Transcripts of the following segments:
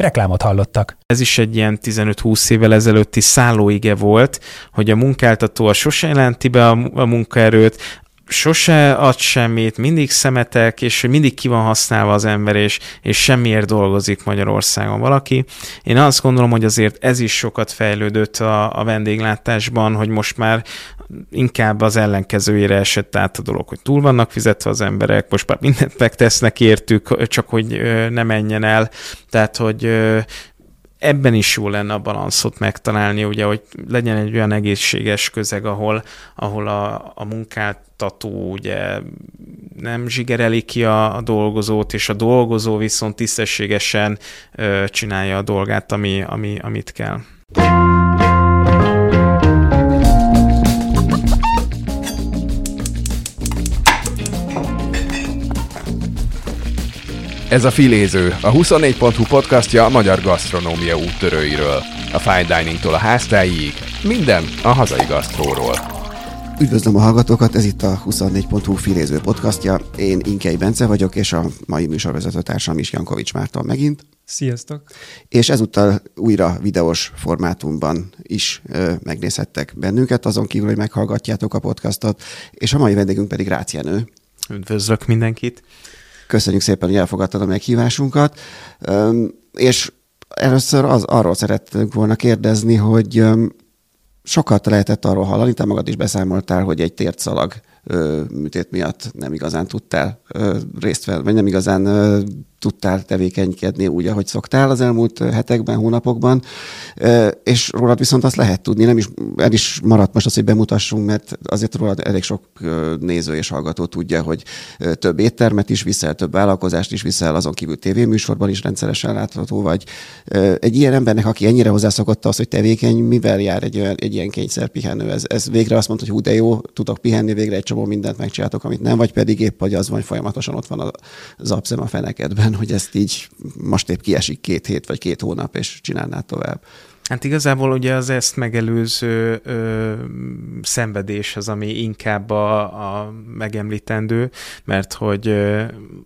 Reklámot hallottak. Ez is egy ilyen 15-20 évvel ezelőtti szállóige volt, hogy a munkáltató a sose jelenti be a, munkaerőt, sose ad semmit, mindig szemetek, és mindig ki van használva az ember, és, és semmiért dolgozik Magyarországon valaki. Én azt gondolom, hogy azért ez is sokat fejlődött a, a vendéglátásban, hogy most már inkább az ellenkezőjére esett át a dolog, hogy túl vannak fizetve az emberek, most már mindent megtesznek értük, csak hogy ne menjen el. Tehát, hogy ebben is jó lenne a balanszot megtalálni, ugye, hogy legyen egy olyan egészséges közeg, ahol, ahol a, a munkáltató ugye nem zsigereli ki a, a dolgozót, és a dolgozó viszont tisztességesen ö, csinálja a dolgát, ami, ami, amit kell. Ez a Filéző, a 24.hu podcastja a magyar gasztronómia úttörőiről. A fine diningtól a háztáig, minden a hazai gasztróról. Üdvözlöm a hallgatókat, ez itt a 24.hu filéző podcastja. Én Inkei Bence vagyok, és a mai műsorvezető társam is Jankovics Márton megint. Sziasztok! És ezúttal újra videós formátumban is ö, megnézhettek bennünket, azon kívül, hogy meghallgatjátok a podcastot, és a mai vendégünk pedig Rácienő. Üdvözlök mindenkit! Köszönjük szépen, hogy elfogadtad a meghívásunkat. És először az, arról szerettünk volna kérdezni, hogy sokat lehetett arról hallani, te magad is beszámoltál, hogy egy tértszalag műtét miatt nem igazán tudtál részt venni, vagy nem igazán tudtál tevékenykedni úgy, ahogy szoktál az elmúlt hetekben, hónapokban, és rólad viszont azt lehet tudni, nem is, el is maradt most az, hogy bemutassunk, mert azért rólad elég sok néző és hallgató tudja, hogy több éttermet is viszel, több vállalkozást is viszel, azon kívül tévéműsorban is rendszeresen látható vagy. Egy ilyen embernek, aki ennyire hozzászokott az, hogy tevékeny, mivel jár egy, olyan, egy ilyen kényszerpihenő? Ez, ez végre azt mondta, hogy hú, de jó, tudok pihenni, végre egy csomó mindent megcsináltok, amit nem, vagy pedig épp, hogy az van, folyamatosan ott van az abszem a fenekedben olyan, hogy ezt így most épp kiesik két hét vagy két hónap, és csinálná tovább. Hát igazából ugye az ezt megelőző ö, szenvedés az, ami inkább a, a megemlítendő, mert hogy ö,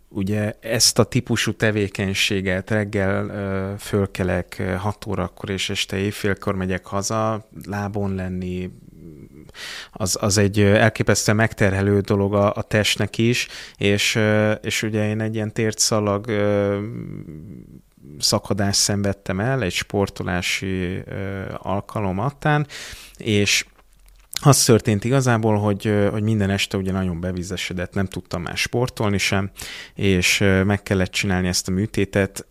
ugye ezt a típusú tevékenységet reggel ö, fölkelek 6 órakor és este évfélkor megyek haza, lábon lenni, az, az egy elképesztően megterhelő dolog a, a testnek is, és, és ugye én egy ilyen tértszalag szakadást szenvedtem el egy sportolási alkalom attán, és az történt igazából, hogy, hogy minden este ugye nagyon bevizesedett, nem tudtam már sportolni sem, és meg kellett csinálni ezt a műtétet.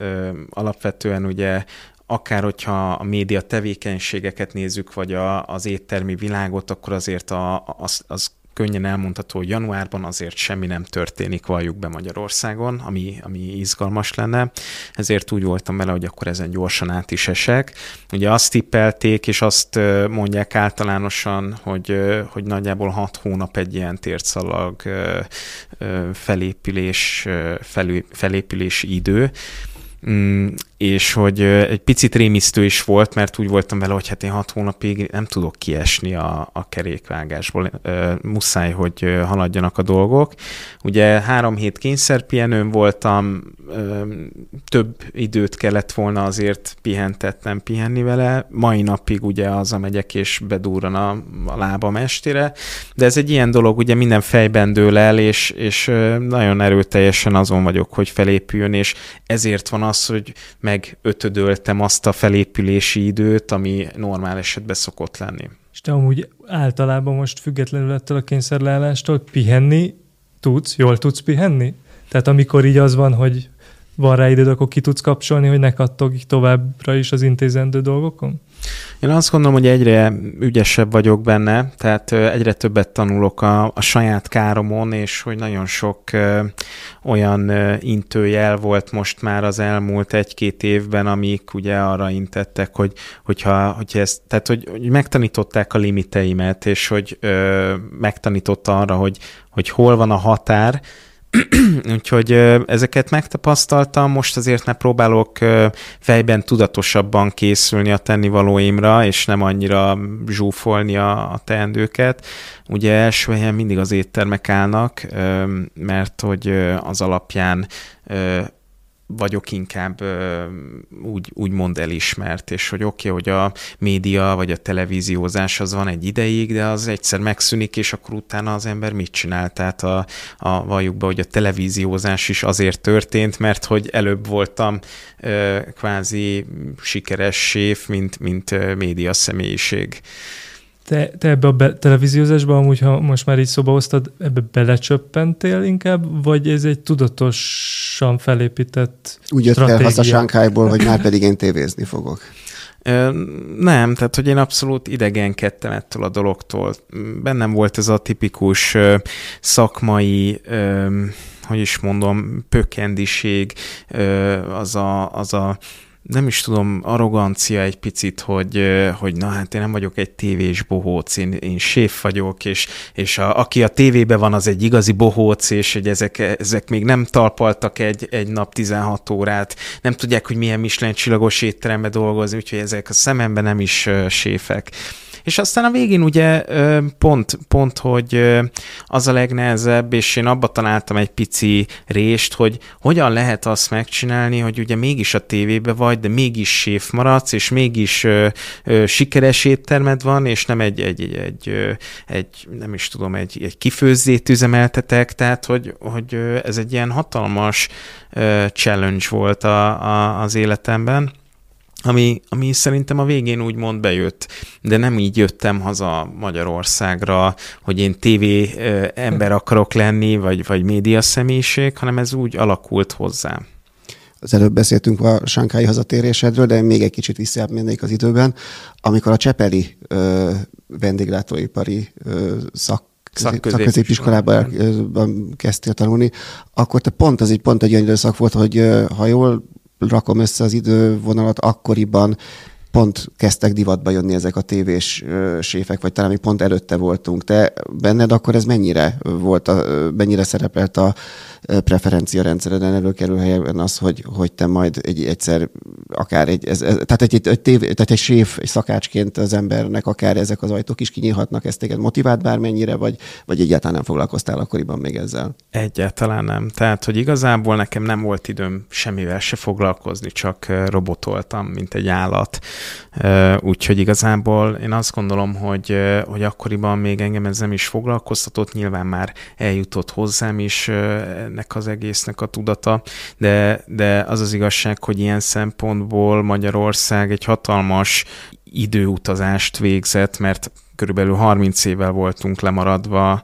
Alapvetően ugye akár hogyha a média tevékenységeket nézzük, vagy a, az éttermi világot, akkor azért a, az, az könnyen elmondható, hogy januárban azért semmi nem történik, valljuk be Magyarországon, ami, ami izgalmas lenne. Ezért úgy voltam vele, hogy akkor ezen gyorsan át is esek. Ugye azt tippelték, és azt mondják általánosan, hogy, hogy nagyjából hat hónap egy ilyen tércalag felépülés, felépülési idő, mm, és hogy egy picit rémisztő is volt, mert úgy voltam vele, hogy hát én hat hónapig nem tudok kiesni a, a kerékvágásból, muszáj, hogy haladjanak a dolgok. Ugye három hét kényszerpihenőn voltam, több időt kellett volna azért pihentetnem pihenni vele, mai napig ugye az a megyek és bedúran a, a lábam estére, de ez egy ilyen dolog, ugye minden fejben dől el, és, és nagyon erőteljesen azon vagyok, hogy felépüljön, és ezért van az, hogy meg megötödöltem azt a felépülési időt, ami normál esetben szokott lenni. És te amúgy általában most függetlenül ettől a kényszerleállástól pihenni tudsz, jól tudsz pihenni? Tehát amikor így az van, hogy van rá időd, akkor ki tudsz kapcsolni, hogy ne kattogj továbbra is az intézendő dolgokon? Én azt gondolom, hogy egyre ügyesebb vagyok benne, tehát egyre többet tanulok a, a saját káromon, és hogy nagyon sok ö, olyan ö, intőjel volt most már az elmúlt egy-két évben, amik ugye arra intettek, hogy, hogyha, hogyha ezt, tehát hogy, hogy megtanították a limiteimet, és hogy ö, megtanította arra, hogy, hogy hol van a határ, Úgyhogy ezeket megtapasztaltam, most azért ne próbálok fejben tudatosabban készülni a tennivalóimra, és nem annyira zsúfolni a, teendőket. Ugye első helyen mindig az éttermek állnak, mert hogy az alapján vagyok inkább úgy, úgymond elismert, és hogy oké, okay, hogy a média vagy a televíziózás az van egy ideig, de az egyszer megszűnik, és akkor utána az ember mit csinál? Tehát a, a valljuk be, hogy a televíziózás is azért történt, mert hogy előbb voltam kvázi sikeres séf, mint, mint média személyiség. Te, te ebbe a be, televíziózásba, amúgy, ha most már így szóba hoztad, ebbe belecsöppentél inkább, vagy ez egy tudatosan felépített Úgy jött el haza Sánkájból, hogy már pedig én tévézni fogok. Nem, tehát hogy én abszolút idegenkedtem ettől a dologtól. Bennem volt ez a tipikus szakmai, hogy is mondom, pökkendiség, az a, az a nem is tudom, arrogancia egy picit, hogy, hogy na hát én nem vagyok egy tévés bohóc, én, én séf vagyok, és, és a, aki a tévében van, az egy igazi bohóc, és hogy ezek, ezek még nem talpaltak egy, egy nap 16 órát, nem tudják, hogy milyen Michelin csillagos étterembe dolgozni, úgyhogy ezek a szememben nem is séfek. És aztán a végén ugye pont, pont, hogy az a legnehezebb, és én abba találtam egy pici rést, hogy hogyan lehet azt megcsinálni, hogy ugye mégis a tévébe vagy, de mégis séf maradsz, és mégis ö, ö, sikeres éttermed van, és nem egy, egy, egy, egy, egy nem is tudom, egy, egy kifőzzét üzemeltetek, tehát hogy, hogy ez egy ilyen hatalmas ö, challenge volt a, a, az életemben ami, ami szerintem a végén úgymond bejött, de nem így jöttem haza Magyarországra, hogy én TV ember akarok lenni, vagy, vagy média személyiség, hanem ez úgy alakult hozzám. Az előbb beszéltünk a Sankái hazatérésedről, de még egy kicsit visszamennék az időben, amikor a Csepeli ö, vendéglátóipari ö, szak szakközépiskolában kezdtél tanulni, akkor te pont az egy pont egy olyan időszak volt, hogy ha jól rakom össze az idővonalat, akkoriban pont kezdtek divatba jönni ezek a tévés séfek, vagy talán még pont előtte voltunk. Te benned akkor ez mennyire volt, a, mennyire szerepelt a preferencia rendszereden előkerül helyen az, hogy, hogy te majd egy, egyszer akár egy, ez, ez, tehát egy, egy, egy, tév, tehát egy séf, egy szakácsként az embernek akár ezek az ajtók is kinyílhatnak, ezt téged motivált bármennyire, vagy, vagy egyáltalán nem foglalkoztál akkoriban még ezzel? Egyáltalán nem. Tehát, hogy igazából nekem nem volt időm semmivel se foglalkozni, csak robotoltam, mint egy állat. Úgyhogy igazából én azt gondolom, hogy, hogy akkoriban még engem ez nem is foglalkoztatott, nyilván már eljutott hozzám is ennek az egésznek a tudata, de, de az az igazság, hogy ilyen szempontból Magyarország egy hatalmas időutazást végzett, mert körülbelül 30 évvel voltunk lemaradva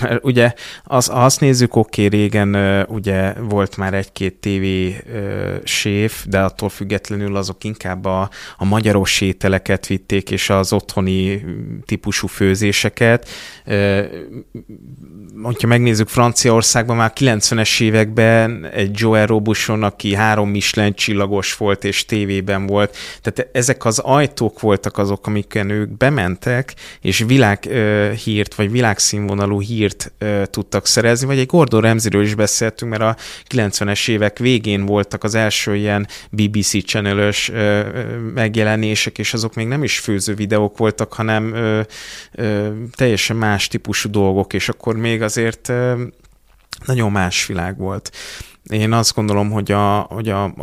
mert ugye az, azt nézzük, oké, okay, régen ugye volt már egy-két TV séf, de attól függetlenül azok inkább a, a magyaros ételeket vitték, és az otthoni típusú főzéseket. Hogyha megnézzük Franciaországban, már 90-es években egy Joel Robuchon, aki három Michelin csillagos volt, és tévében volt. Tehát ezek az ajtók voltak azok, amiken ők bementek, és világhírt, vagy világszínvonalú hírt ö, tudtak szerezni, vagy egy Gordon Ramsayről is beszéltünk, mert a 90-es évek végén voltak az első ilyen BBC channel megjelenések, és azok még nem is főző videók voltak, hanem ö, ö, teljesen más típusú dolgok, és akkor még azért ö, nagyon más világ volt. Én azt gondolom, hogy a, hogy a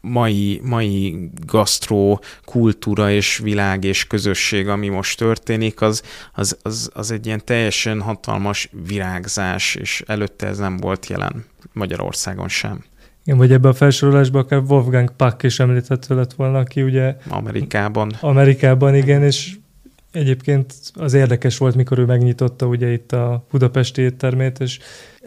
mai, mai gasztró kultúra és világ és közösség, ami most történik, az, az, az, az egy ilyen teljesen hatalmas virágzás, és előtte ez nem volt jelen Magyarországon sem. Igen, vagy ebben a felsorolásban akár Wolfgang Puck is említhető lett volna, aki ugye... Amerikában. Amerikában, igen, és egyébként az érdekes volt, mikor ő megnyitotta ugye itt a budapesti éttermét, és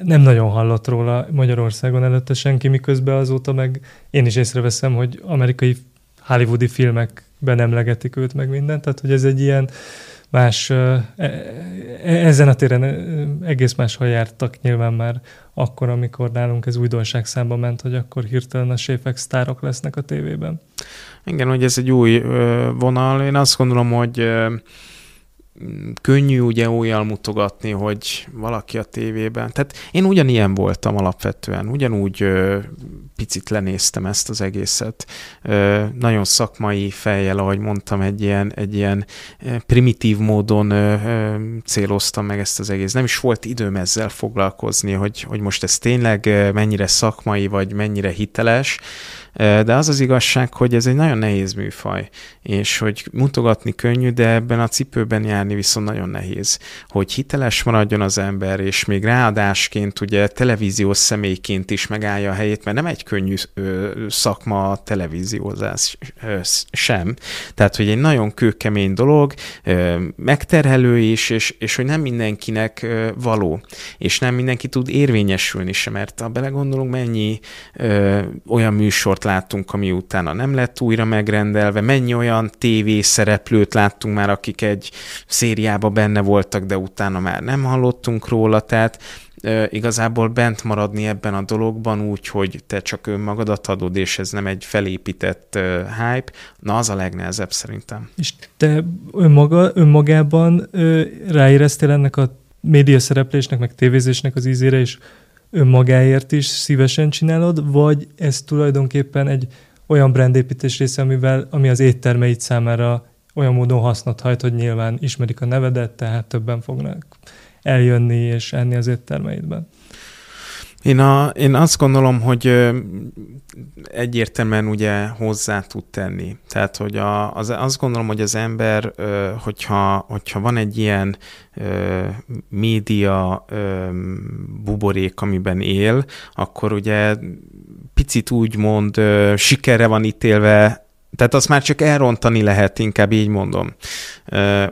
nem nagyon hallott róla Magyarországon előtte senki, miközben azóta meg én is észreveszem, hogy amerikai hollywoodi filmekben emlegetik őt meg mindent, tehát hogy ez egy ilyen más, e, e, ezen a téren egész máshol jártak nyilván már akkor, amikor nálunk ez újdonság számba ment, hogy akkor hirtelen a séfek sztárok lesznek a tévében. Igen, hogy ez egy új vonal. Én azt gondolom, hogy könnyű ugye újjal mutogatni, hogy valaki a tévében. Tehát én ugyanilyen voltam alapvetően, ugyanúgy ö, picit lenéztem ezt az egészet. Ö, nagyon szakmai fejjel, ahogy mondtam, egy ilyen, egy ilyen primitív módon ö, ö, céloztam meg ezt az egész. Nem is volt időm ezzel foglalkozni, hogy, hogy most ez tényleg mennyire szakmai, vagy mennyire hiteles, de az az igazság, hogy ez egy nagyon nehéz műfaj, és hogy mutogatni könnyű, de ebben a cipőben járni viszont nagyon nehéz. Hogy hiteles maradjon az ember, és még ráadásként ugye televíziós személyként is megállja a helyét, mert nem egy könnyű szakma a televíziózás sem. Tehát, hogy egy nagyon kőkemény dolog, megterhelő is, és, és hogy nem mindenkinek való, és nem mindenki tud érvényesülni sem, mert ha belegondolunk, mennyi olyan műsort láttunk, ami utána nem lett újra megrendelve, mennyi olyan TV szereplőt láttunk már, akik egy szériába benne voltak, de utána már nem hallottunk róla, tehát igazából bent maradni ebben a dologban úgy, hogy te csak önmagadat adod, és ez nem egy felépített hype, na az a legnehezebb szerintem. És te önmaga, önmagában ráéreztél ennek a média szereplésnek, meg tévézésnek az ízére, és önmagáért is szívesen csinálod, vagy ez tulajdonképpen egy olyan brandépítés része, amivel, ami az éttermeid számára olyan módon hasznot hajt, hogy nyilván ismerik a nevedet, tehát többen fognak eljönni és enni az éttermeidben. Én, a, én azt gondolom, hogy egyértelműen ugye hozzá tud tenni. Tehát, hogy a, az, azt gondolom, hogy az ember, hogyha, hogyha van egy ilyen média buborék, amiben él, akkor ugye picit úgymond sikerre van ítélve tehát azt már csak elrontani lehet, inkább így mondom.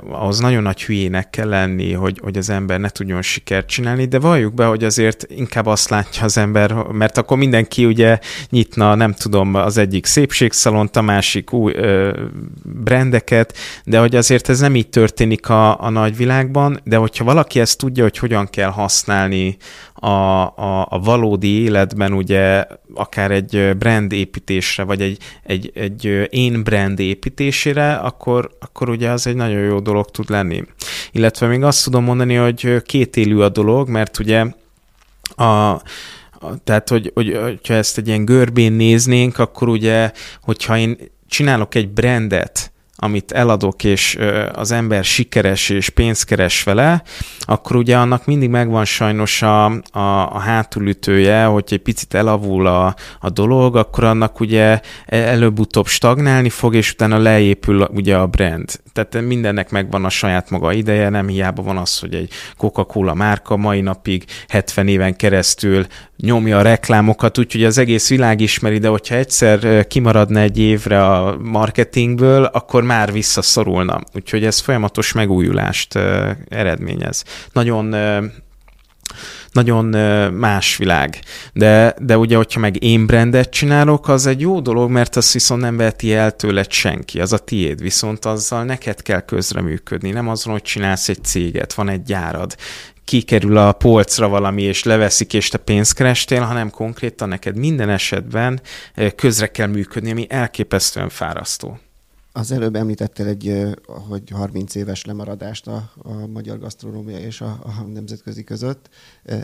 Ahhoz nagyon nagy hülyének kell lenni, hogy, hogy az ember ne tudjon sikert csinálni, de valljuk be, hogy azért inkább azt látja az ember, mert akkor mindenki ugye nyitna, nem tudom, az egyik szépségszalont, a másik új uh, brendeket, de hogy azért ez nem így történik a, a nagyvilágban, de hogyha valaki ezt tudja, hogy hogyan kell használni a, a, a valódi életben ugye akár egy brand építésre, vagy egy, egy, egy én brand építésére, akkor, akkor ugye az egy nagyon jó dolog tud lenni. Illetve még azt tudom mondani, hogy kétélű a dolog, mert ugye a, tehát, hogy, hogy, hogyha ezt egy ilyen görbén néznénk, akkor ugye, hogyha én csinálok egy brandet, amit eladok, és az ember sikeres és pénzkeres vele, akkor ugye annak mindig megvan sajnos a, a, a hátulütője, hogy egy picit elavul a, a dolog, akkor annak ugye e, előbb-utóbb stagnálni fog, és utána leépül ugye a brand. Tehát mindennek megvan a saját maga ideje, nem hiába van az, hogy egy Coca-Cola márka mai napig 70 éven keresztül nyomja a reklámokat, úgyhogy az egész világ ismeri, de hogyha egyszer kimaradna egy évre a marketingből, akkor már visszaszorulna. Úgyhogy ez folyamatos megújulást eredményez. Nagyon nagyon más világ. De, de ugye, hogyha meg én brandet csinálok, az egy jó dolog, mert azt viszont nem veheti el tőled senki, az a tiéd, viszont azzal neked kell közreműködni, nem azon, hogy csinálsz egy céget, van egy gyárad, kikerül a polcra valami, és leveszik, és te pénzt kerestél, hanem konkrétan neked minden esetben közre kell működni, ami elképesztően fárasztó. Az előbb említettél egy, hogy 30 éves lemaradást a, a magyar gasztronómia és a, a nemzetközi között.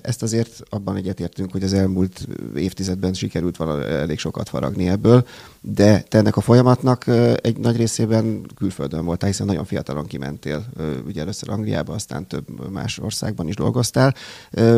Ezt azért abban egyetértünk, hogy az elmúlt évtizedben sikerült vala, elég sokat faragni ebből, de te ennek a folyamatnak egy nagy részében külföldön voltál, hiszen nagyon fiatalon kimentél, ugye először Angliába, aztán több más országban is dolgoztál.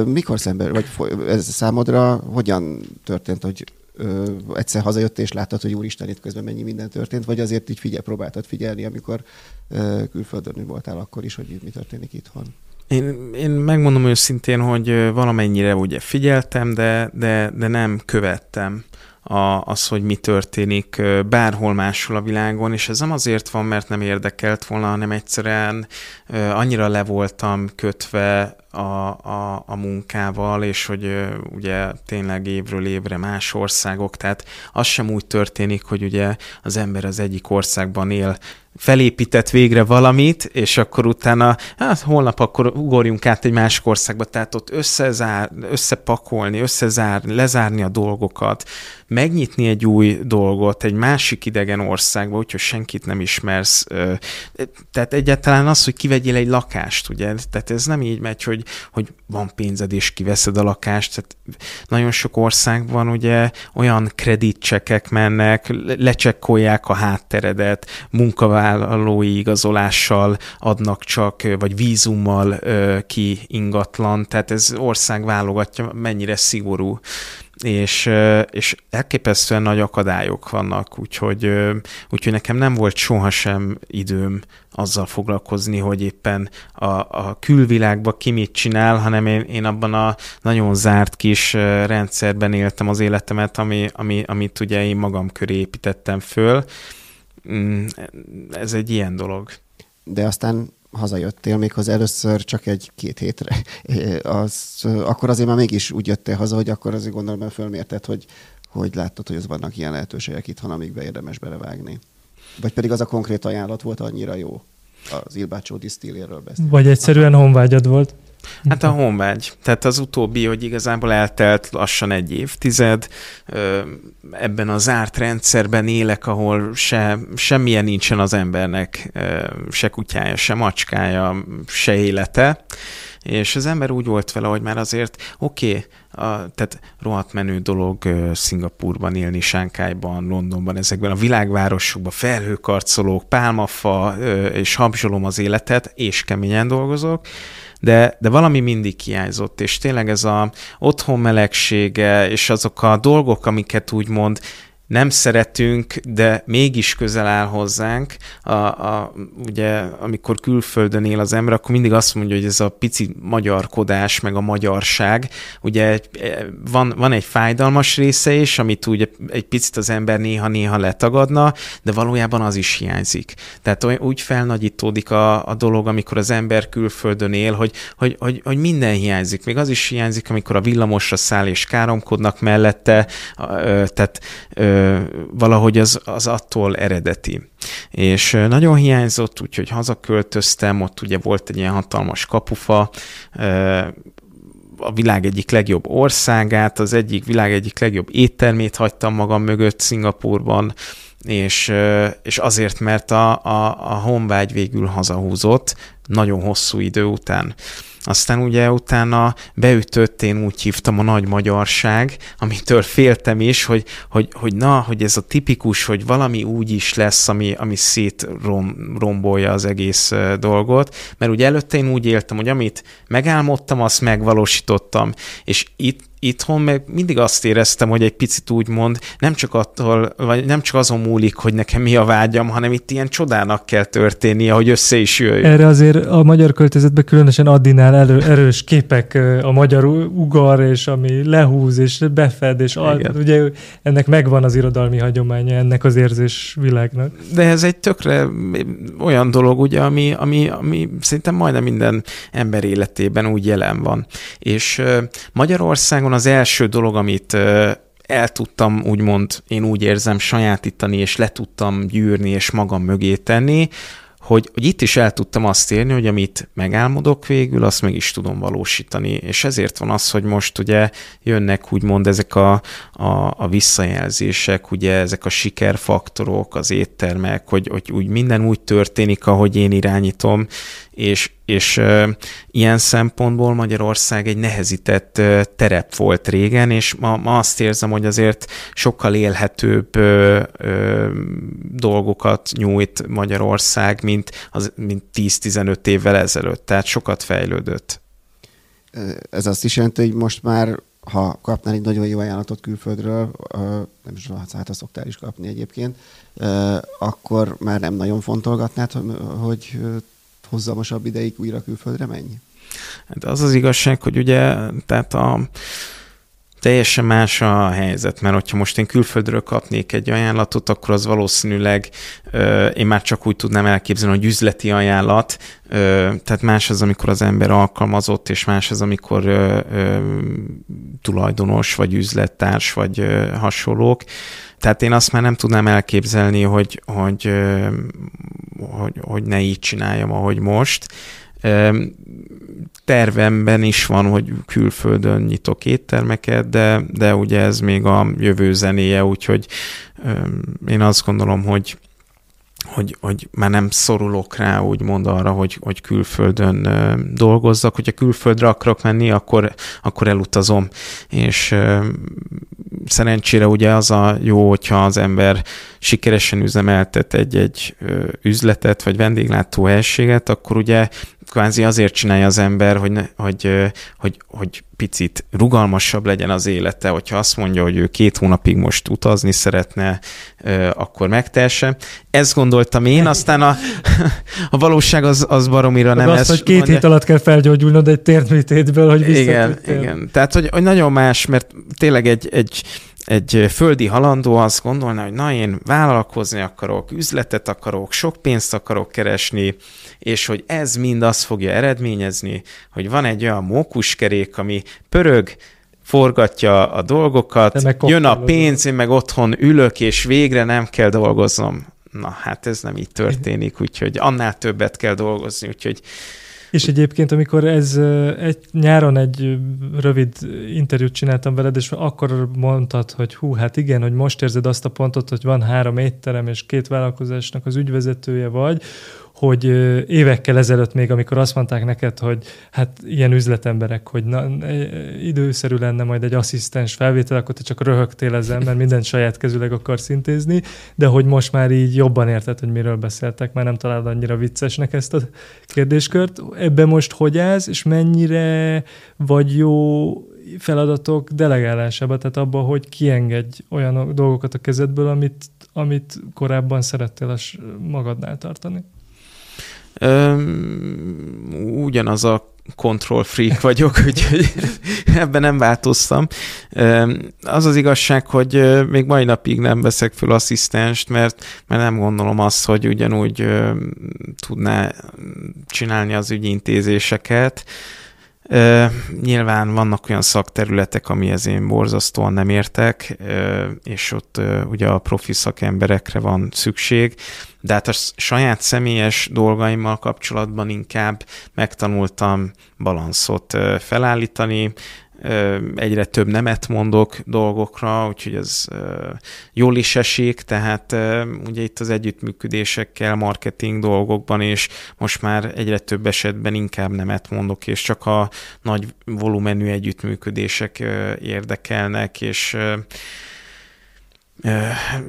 Mikor szemben, vagy ez számodra hogyan történt, hogy ö, egyszer hazajött és láttad, hogy úristen, itt közben mennyi minden történt, vagy azért így figyel, próbáltad figyelni, amikor ö, külföldön voltál akkor is, hogy mi történik itthon? Én, én megmondom őszintén, hogy valamennyire ugye figyeltem, de, de, de nem követtem a, az, hogy mi történik bárhol máshol a világon, és ez nem azért van, mert nem érdekelt volna, hanem egyszerűen annyira le voltam kötve a, a, a munkával, és hogy ugye tényleg évről évre más országok, tehát az sem úgy történik, hogy ugye az ember az egyik országban él felépített végre valamit, és akkor utána, hát holnap akkor ugorjunk át egy másik országba, tehát ott összezár, összepakolni, összezárni, lezárni a dolgokat, megnyitni egy új dolgot egy másik idegen országba, úgyhogy senkit nem ismersz. Tehát egyáltalán az, hogy kivegyél egy lakást, ugye? Tehát ez nem így megy, hogy, hogy van pénzed és kiveszed a lakást. Tehát nagyon sok országban ugye olyan kreditcsekek mennek, lecsekkolják a hátteredet, munkavállalói igazolással adnak csak, vagy vízummal ki ingatlan, tehát ez ország válogatja, mennyire szigorú és, és elképesztően nagy akadályok vannak, úgyhogy, úgyhogy nekem nem volt sohasem időm azzal foglalkozni, hogy éppen a, a külvilágban ki mit csinál, hanem én, én abban a nagyon zárt kis rendszerben éltem az életemet, ami, ami, amit ugye én magam köré építettem föl. Mm, ez egy ilyen dolog. De aztán hazajöttél méghozzá először csak egy-két hétre, az, akkor azért már mégis úgy jöttél haza, hogy akkor azért gondolom, hogy fölmérted, hogy, hogy láttad, hogy az vannak ilyen lehetőségek itthon, amikbe érdemes belevágni. Vagy pedig az a konkrét ajánlat volt annyira jó? Az Ilbácsó disztilléről beszél. Vagy egyszerűen honvágyad volt? Hát a honvágy. Tehát az utóbbi, hogy igazából eltelt lassan egy évtized, ebben a zárt rendszerben élek, ahol se, semmilyen nincsen az embernek, se kutyája, se macskája, se élete, és az ember úgy volt vele, hogy már azért oké, okay, a, tehát rohadt menő dolog uh, Szingapurban élni, Sánkájban, Londonban, ezekben a világvárosokban, felhőkarcolók, pálmafa uh, és habzsolom az életet, és keményen dolgozok, de, de valami mindig hiányzott, és tényleg ez a otthon melegsége, és azok a dolgok, amiket úgymond nem szeretünk, de mégis közel áll hozzánk. A, a, ugye, amikor külföldön él az ember, akkor mindig azt mondja, hogy ez a pici magyarkodás, meg a magyarság. Ugye van, van egy fájdalmas része is, amit úgy egy picit az ember néha-néha letagadna, de valójában az is hiányzik. Tehát úgy felnagyítódik a, a dolog, amikor az ember külföldön él, hogy, hogy, hogy, hogy minden hiányzik. Még az is hiányzik, amikor a villamosra száll és káromkodnak mellette, tehát valahogy az, az attól eredeti. És nagyon hiányzott, úgyhogy hazaköltöztem, ott ugye volt egy ilyen hatalmas kapufa, a világ egyik legjobb országát, az egyik világ egyik legjobb éttermét hagytam magam mögött Szingapurban, és, és azért, mert a, a, a honvágy végül hazahúzott nagyon hosszú idő után. Aztán ugye utána beütött, én úgy hívtam a nagy magyarság, amitől féltem is, hogy, hogy, hogy na, hogy ez a tipikus, hogy valami úgy is lesz, ami, ami szét rom, rombolja az egész dolgot, mert ugye előtte én úgy éltem, hogy amit megálmodtam, azt megvalósítottam, és itt itthon meg mindig azt éreztem, hogy egy picit úgy mond, nem csak attól, vagy nem csak azon múlik, hogy nekem mi a vágyam, hanem itt ilyen csodának kell történnie, hogy össze is jöjjön. Erre azért a magyar költözetben különösen Addinál elő, erős képek a magyar ugar, és ami lehúz, és befed, és ad, ugye ennek megvan az irodalmi hagyománya, ennek az érzés világnak. De ez egy tökre olyan dolog, ugye, ami, ami, ami szerintem majdnem minden ember életében úgy jelen van. És Magyarországon az első dolog, amit el tudtam úgymond, én úgy érzem, sajátítani, és le tudtam gyűrni, és magam mögé tenni, hogy, hogy itt is el tudtam azt érni, hogy amit megálmodok végül, azt meg is tudom valósítani. És ezért van az, hogy most ugye jönnek úgymond ezek a, a, a visszajelzések, ugye ezek a sikerfaktorok, az éttermek, hogy, hogy úgy minden úgy történik, ahogy én irányítom, és, és uh, ilyen szempontból Magyarország egy nehezített uh, terep volt régen, és ma, ma azt érzem, hogy azért sokkal élhetőbb uh, dolgokat nyújt Magyarország, mint, az, mint 10-15 évvel ezelőtt, tehát sokat fejlődött. Ez azt is jelenti, hogy most már ha kapnál egy nagyon jó ajánlatot külföldről, nem is hát azt szoktál is kapni egyébként, akkor már nem nagyon fontolgatnád, hogy hosszamosabb ideig újra külföldre menj? Hát az az igazság, hogy ugye, tehát a teljesen más a helyzet, mert hogyha most én külföldről kapnék egy ajánlatot, akkor az valószínűleg én már csak úgy tudnám elképzelni, hogy üzleti ajánlat, tehát más az, amikor az ember alkalmazott, és más az, amikor tulajdonos, vagy üzlettárs, vagy hasonlók. Tehát én azt már nem tudnám elképzelni, hogy, hogy, hogy, hogy ne így csináljam, ahogy most tervemben is van, hogy külföldön nyitok éttermeket, de, de ugye ez még a jövő zenéje, úgyhogy én azt gondolom, hogy hogy, hogy már nem szorulok rá úgymond arra, hogy, hogy külföldön dolgozzak. Hogyha külföldre akarok menni, akkor, akkor elutazom. És szerencsére ugye az a jó, hogyha az ember sikeresen üzemeltet egy-egy üzletet, vagy vendéglátó helységet, akkor ugye kvázi azért csinálja az ember, hogy, hogy, hogy, hogy picit rugalmasabb legyen az élete, hogyha azt mondja, hogy ő két hónapig most utazni szeretne, akkor megtesse. Ezt gondoltam én, aztán a, a valóság az, az baromira nem az, ez. hogy két mondja. hét alatt kell felgyógyulnod egy térműtétből, hogy Igen, igen. Tehát, hogy, hogy nagyon más, mert tényleg egy, egy egy földi halandó azt gondolna, hogy na én vállalkozni akarok, üzletet akarok, sok pénzt akarok keresni, és hogy ez mind azt fogja eredményezni, hogy van egy olyan mókuskerék, ami pörög, forgatja a dolgokat, jön a pénz, én meg otthon ülök, és végre nem kell dolgoznom. Na, hát ez nem így történik, úgyhogy annál többet kell dolgozni, úgyhogy és egyébként, amikor ez egy, nyáron egy rövid interjút csináltam veled, és akkor mondtad, hogy hú, hát igen, hogy most érzed azt a pontot, hogy van három étterem, és két vállalkozásnak az ügyvezetője vagy, hogy évekkel ezelőtt még, amikor azt mondták neked, hogy hát ilyen üzletemberek, hogy na, időszerű lenne majd egy asszisztens felvétel, akkor te csak röhögtél ezen, mert mindent saját kezüleg akarsz intézni, de hogy most már így jobban érted, hogy miről beszéltek, már nem találod annyira viccesnek ezt a kérdéskört. Ebben most hogy állsz, és mennyire vagy jó feladatok delegálásában, tehát abban, hogy kiengedj olyan dolgokat a kezedből, amit, amit korábban szerettél magadnál tartani? Ugyanaz a control freak vagyok, úgyhogy ebben nem változtam. Az az igazság, hogy még mai napig nem veszek föl asszisztenst, mert, mert nem gondolom azt, hogy ugyanúgy tudná csinálni az ügyintézéseket. Nyilván vannak olyan szakterületek, amihez én borzasztóan nem értek, és ott ugye a profi szakemberekre van szükség, de hát a saját személyes dolgaimmal kapcsolatban inkább megtanultam balanszot felállítani, egyre több nemet mondok dolgokra, úgyhogy ez jól is esik, tehát ugye itt az együttműködésekkel, marketing dolgokban, és most már egyre több esetben inkább nemet mondok, és csak a nagy volumenű együttműködések érdekelnek, és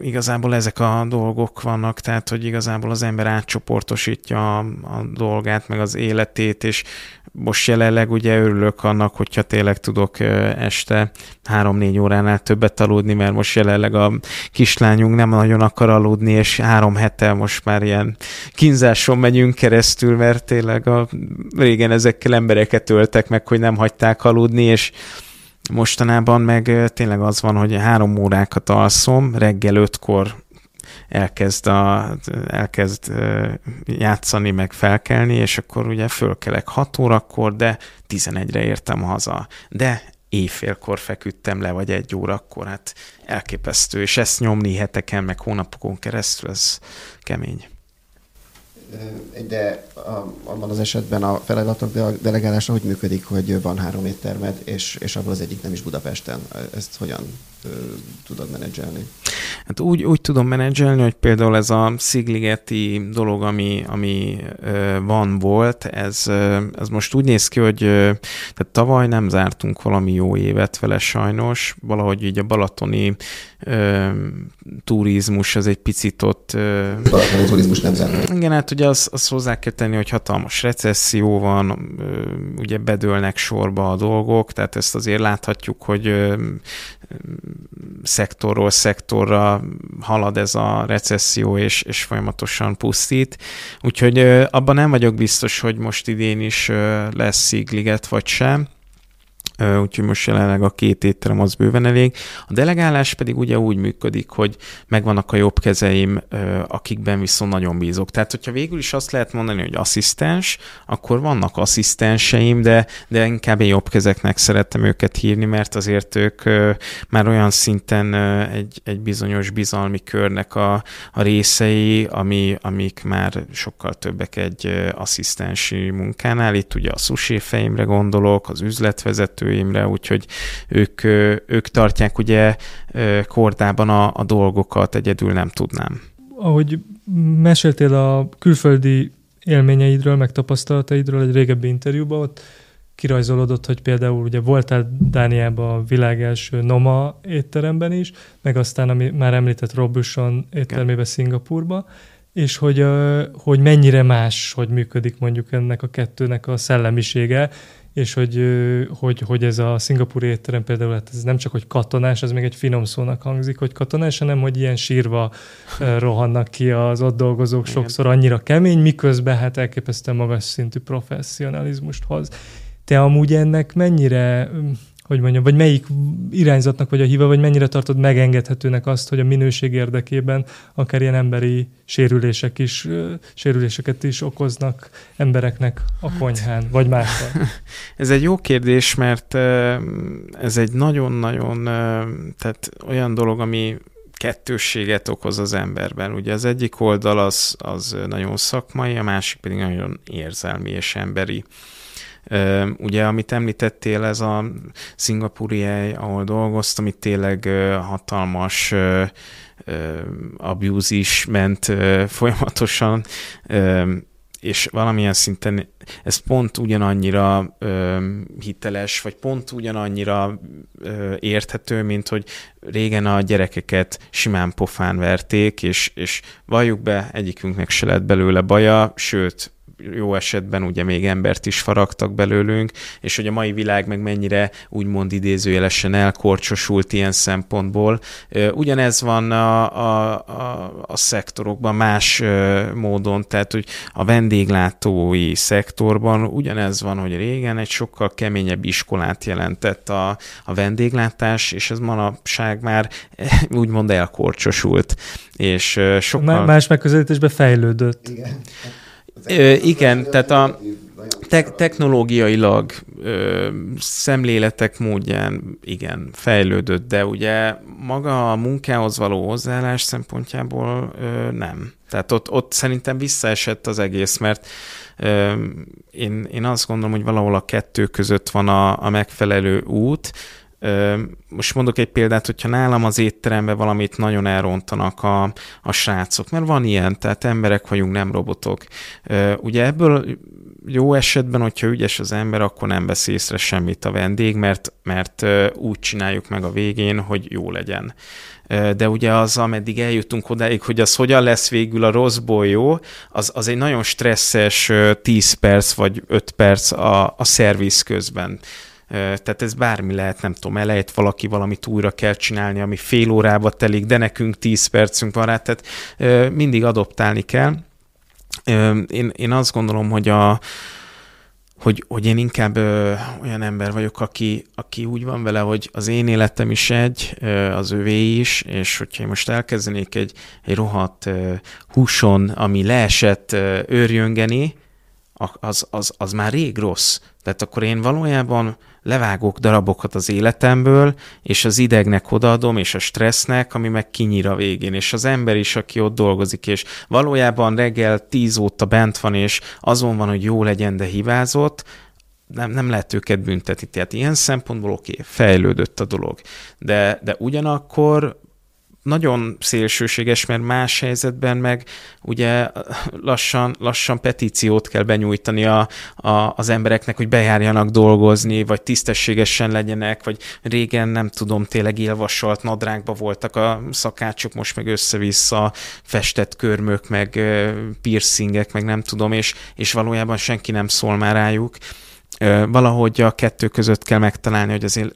igazából ezek a dolgok vannak, tehát hogy igazából az ember átcsoportosítja a, a dolgát, meg az életét, és most jelenleg ugye örülök annak, hogyha tényleg tudok este három-négy óránál többet aludni, mert most jelenleg a kislányunk nem nagyon akar aludni, és három hete most már ilyen kínzáson megyünk keresztül, mert tényleg a, régen ezekkel embereket öltek meg, hogy nem hagyták aludni, és Mostanában meg tényleg az van, hogy három órákat alszom, reggel ötkor elkezd, a, elkezd játszani, meg felkelni, és akkor ugye fölkelek 6 órakor, de 11-re értem haza. De éjfélkor feküdtem le, vagy egy órakor, hát elképesztő, és ezt nyomni heteken, meg hónapokon keresztül, ez kemény de abban az esetben a feladatok delegálása hogy működik, hogy van három éttermed, és, és abból az egyik nem is Budapesten. Ezt hogyan tudod menedzselni? Hát úgy, úgy tudom menedzselni, hogy például ez a szigligeti dolog, ami, ami van, volt, ez, ez most úgy néz ki, hogy tehát tavaly nem zártunk valami jó évet vele sajnos, valahogy így a balatoni ö, turizmus az egy picit ott... Ö, balatoni turizmus nem zárt. Igen, hát ugye azt az hozzá kell tenni, hogy hatalmas recesszió van, ö, ugye bedőlnek sorba a dolgok, tehát ezt azért láthatjuk, hogy ö, szektorról szektorra halad ez a recesszió, és, és folyamatosan pusztít. Úgyhogy abban nem vagyok biztos, hogy most idén is lesz szigliget vagy sem. Úgyhogy most jelenleg a két étterem az bőven elég. A delegálás pedig ugye úgy működik, hogy megvannak a jobb kezeim, akikben viszont nagyon bízok. Tehát, hogyha végül is azt lehet mondani, hogy asszisztens, akkor vannak asszisztenseim, de, de inkább én jobb kezeknek szerettem őket hívni, mert azért ők már olyan szinten egy, egy bizonyos bizalmi körnek a, a részei, ami, amik már sokkal többek egy asszisztensi munkánál. Itt ugye a sushi gondolok, az üzletvezető vezetőimre, úgyhogy ők, ők tartják ugye kordában a, a dolgokat, egyedül nem tudnám. Ahogy meséltél a külföldi élményeidről, meg tapasztalataidról egy régebbi interjúban, ott kirajzolódott, hogy például ugye voltál Dániában a világ első Noma étteremben is, meg aztán, ami már említett Robuson éttermében Szingapurba, és hogy, hogy mennyire más, hogy működik mondjuk ennek a kettőnek a szellemisége, és hogy, hogy, hogy ez a szingapúri étterem például, hát ez nem csak, hogy katonás, ez még egy finom szónak hangzik, hogy katonás, hanem, hogy ilyen sírva rohannak ki az ott dolgozók sokszor annyira kemény, miközben hát elképesztően magas szintű professzionalizmust hoz. Te amúgy ennek mennyire hogy mondjam, vagy melyik irányzatnak vagy a híva, vagy mennyire tartod megengedhetőnek azt, hogy a minőség érdekében akár ilyen emberi sérülések is, sérüléseket is okoznak embereknek a hát. konyhán, vagy máshol? Ez egy jó kérdés, mert ez egy nagyon-nagyon, tehát olyan dolog, ami kettősséget okoz az emberben. Ugye az egyik oldal az, az nagyon szakmai, a másik pedig nagyon érzelmi és emberi. Ugye, amit említettél, ez a szingapúri hely, ahol dolgoztam, itt tényleg hatalmas abuse is ment folyamatosan, és valamilyen szinten ez pont ugyanannyira ö, hiteles, vagy pont ugyanannyira ö, érthető, mint hogy régen a gyerekeket simán pofán verték, és, és valljuk be, egyikünknek se lett belőle baja, sőt, jó esetben ugye még embert is faragtak belőlünk, és hogy a mai világ meg mennyire úgymond idézőjelesen elkorcsosult ilyen szempontból. Ugyanez van a, a, a, a szektorokban más módon, tehát hogy a vendéglátói szektorban ugyanez van, hogy régen egy sokkal keményebb iskolát jelentett a, a vendéglátás, és ez manapság már úgymond elkorcsosult. És sokkal... Más megközelítésben fejlődött. Igen. Igen, tehát a te- technológiailag ö, szemléletek módján igen, fejlődött, de ugye maga a munkához való hozzáállás szempontjából ö, nem. Tehát ott, ott szerintem visszaesett az egész, mert ö, én, én azt gondolom, hogy valahol a kettő között van a, a megfelelő út, most mondok egy példát, hogyha nálam az étteremben valamit nagyon elrontanak a, a srácok, mert van ilyen, tehát emberek vagyunk, nem robotok. Ugye ebből jó esetben, hogyha ügyes az ember, akkor nem vesz észre semmit a vendég, mert, mert úgy csináljuk meg a végén, hogy jó legyen. De ugye az, ameddig eljutunk odáig, hogy az hogyan lesz végül a rosszból jó, az, az egy nagyon stresszes 10 perc vagy 5 perc a, a szerviz közben tehát ez bármi lehet, nem tudom, elejét valaki valamit újra kell csinálni, ami fél órába telik, de nekünk 10 percünk van rá, tehát mindig adoptálni kell. Én, én azt gondolom, hogy a, hogy, hogy én inkább ö, olyan ember vagyok, aki, aki úgy van vele, hogy az én életem is egy, ö, az övé is, és hogyha én most elkezdenék egy, egy rohadt ö, húson, ami leesett ö, őrjöngeni, az, az, az már rég rossz. Tehát akkor én valójában levágok darabokat az életemből, és az idegnek odaadom, és a stressznek, ami meg kinyír a végén, és az ember is, aki ott dolgozik, és valójában reggel tíz óta bent van, és azon van, hogy jó legyen, de hibázott, nem, nem lehet őket büntetni. Tehát ilyen szempontból oké, okay, fejlődött a dolog. De, de ugyanakkor nagyon szélsőséges, mert más helyzetben meg ugye lassan, lassan petíciót kell benyújtani a, a, az embereknek, hogy bejárjanak dolgozni, vagy tisztességesen legyenek, vagy régen nem tudom, tényleg élvasalt nadrágba voltak a szakácsok, most meg össze-vissza festett körmök, meg piercingek, meg nem tudom, és, és valójában senki nem szól már rájuk. Valahogy a kettő között kell megtalálni, hogy azért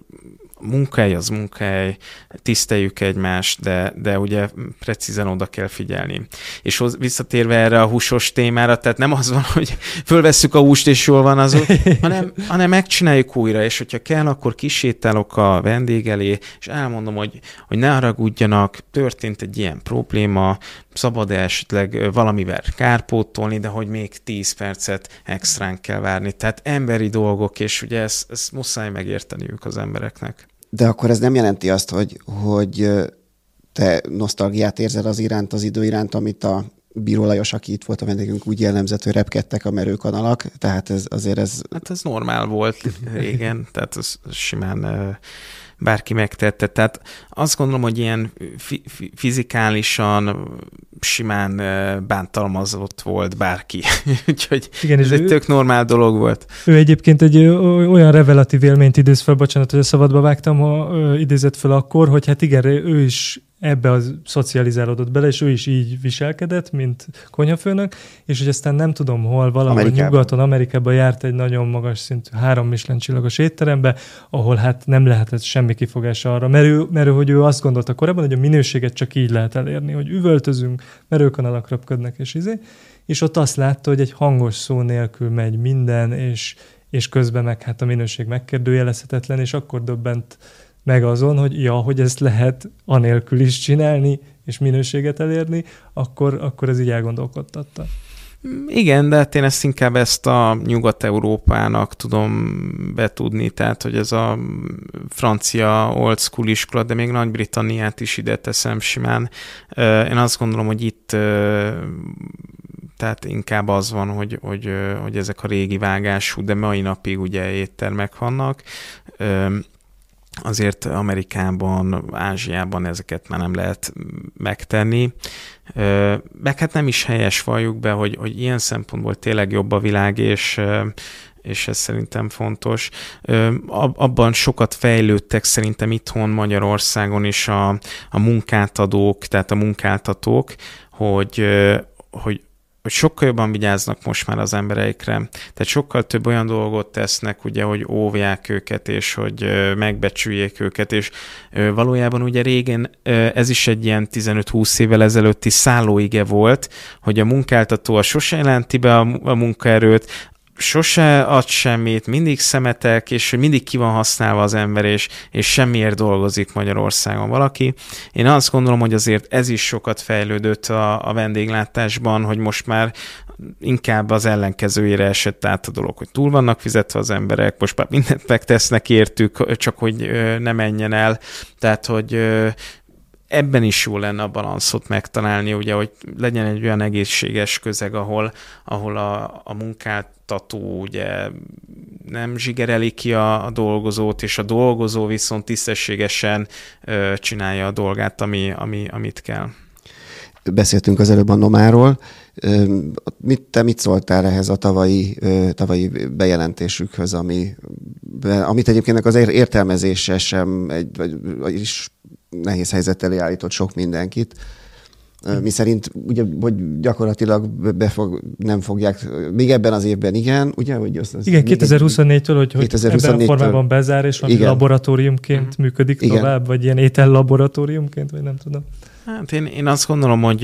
munkahely az munkahely, tiszteljük egymást, de, de ugye precízen oda kell figyelni. És hoz, visszatérve erre a húsos témára, tehát nem az van, hogy fölvesszük a húst és jól van az, hanem, hanem megcsináljuk újra, és hogyha kell, akkor kisétálok a vendég elé, és elmondom, hogy, hogy ne haragudjanak, történt egy ilyen probléma, szabad -e esetleg valamivel kárpótolni, de hogy még 10 percet extrán kell várni. Tehát emberi dolgok, és ugye ezt, ezt muszáj megérteniük az embereknek. De akkor ez nem jelenti azt, hogy, hogy te nosztalgiát érzel az iránt, az idő iránt, amit a Bíró Lajos, aki itt volt a vendégünk, úgy jellemzett, hogy repkedtek a merőkanalak, tehát ez azért ez... Hát ez normál volt régen, tehát ez simán bárki megtette. Tehát azt gondolom, hogy ilyen fi- fizikálisan simán bántalmazott volt bárki. Úgyhogy Igen, ez egy ő, tök normál dolog volt. Ő egyébként egy olyan revelatív élményt idéz fel, bocsánat, hogy a szabadba vágtam, ha idézett fel akkor, hogy hát igen, ő is ebbe az szocializálódott bele, és ő is így viselkedett, mint konyhafőnök, és hogy aztán nem tudom hol, valahol Amerikában. nyugaton, Amerikában járt egy nagyon magas szintű három Michelin csillagos étterembe, ahol hát nem lehetett semmi kifogás arra, mert ő, mert ő, hogy ő azt gondolta korábban, hogy a minőséget csak így lehet elérni, hogy üvöltözünk, merőkanalak röpködnek, és izé, és ott azt látta, hogy egy hangos szó nélkül megy minden, és, és közben meg hát a minőség megkérdőjelezhetetlen, és akkor döbbent meg azon, hogy ja, hogy ezt lehet anélkül is csinálni, és minőséget elérni, akkor, akkor ez így elgondolkodtatta. Igen, de hát én ezt inkább ezt a Nyugat-Európának tudom betudni, tehát hogy ez a francia old school iskola, de még Nagy-Britanniát is ide teszem simán. Én azt gondolom, hogy itt tehát inkább az van, hogy, hogy, hogy ezek a régi vágású, de mai napig ugye éttermek vannak azért Amerikában, Ázsiában ezeket már nem lehet megtenni. Meg hát nem is helyes valljuk be, hogy, hogy ilyen szempontból tényleg jobb a világ, és és ez szerintem fontos. Abban sokat fejlődtek szerintem itthon Magyarországon is a, a munkáltadók, tehát a munkáltatók, hogy, hogy hogy sokkal jobban vigyáznak most már az embereikre. Tehát sokkal több olyan dolgot tesznek, ugye, hogy óvják őket, és hogy megbecsüljék őket, és valójában ugye régen ez is egy ilyen 15-20 évvel ezelőtti szállóige volt, hogy a munkáltató a sose jelenti be a munkaerőt, sose ad semmit, mindig szemetek, és mindig ki van használva az ember, és, és semmiért dolgozik Magyarországon valaki. Én azt gondolom, hogy azért ez is sokat fejlődött a, a vendéglátásban, hogy most már inkább az ellenkezőjére esett át a dolog, hogy túl vannak fizetve az emberek, most már mindent megtesznek értük, csak hogy ne menjen el. Tehát, hogy ebben is jó lenne a balanszot megtalálni, ugye, hogy legyen egy olyan egészséges közeg, ahol, ahol a, a munkáltató ugye nem zsigereli ki a, a dolgozót, és a dolgozó viszont tisztességesen ö, csinálja a dolgát, ami, ami, amit kell. Beszéltünk az előbb a Nomáról. Mit, te mit szóltál ehhez a tavalyi, tavalyi bejelentésükhöz, ami, amit egyébként az értelmezése sem egy, vagy, is nehéz helyzet elé állított sok mindenkit. Mi szerint ugye, hogy gyakorlatilag befog, nem fogják, még ebben az évben igen, ugye? Hogy az, az igen, 2024-től, hogy, hogy 2024 ebben a formában bezár, és valami laboratóriumként uh-huh. működik igen. tovább, vagy ilyen étel laboratóriumként, vagy nem tudom. Hát én, én azt gondolom, hogy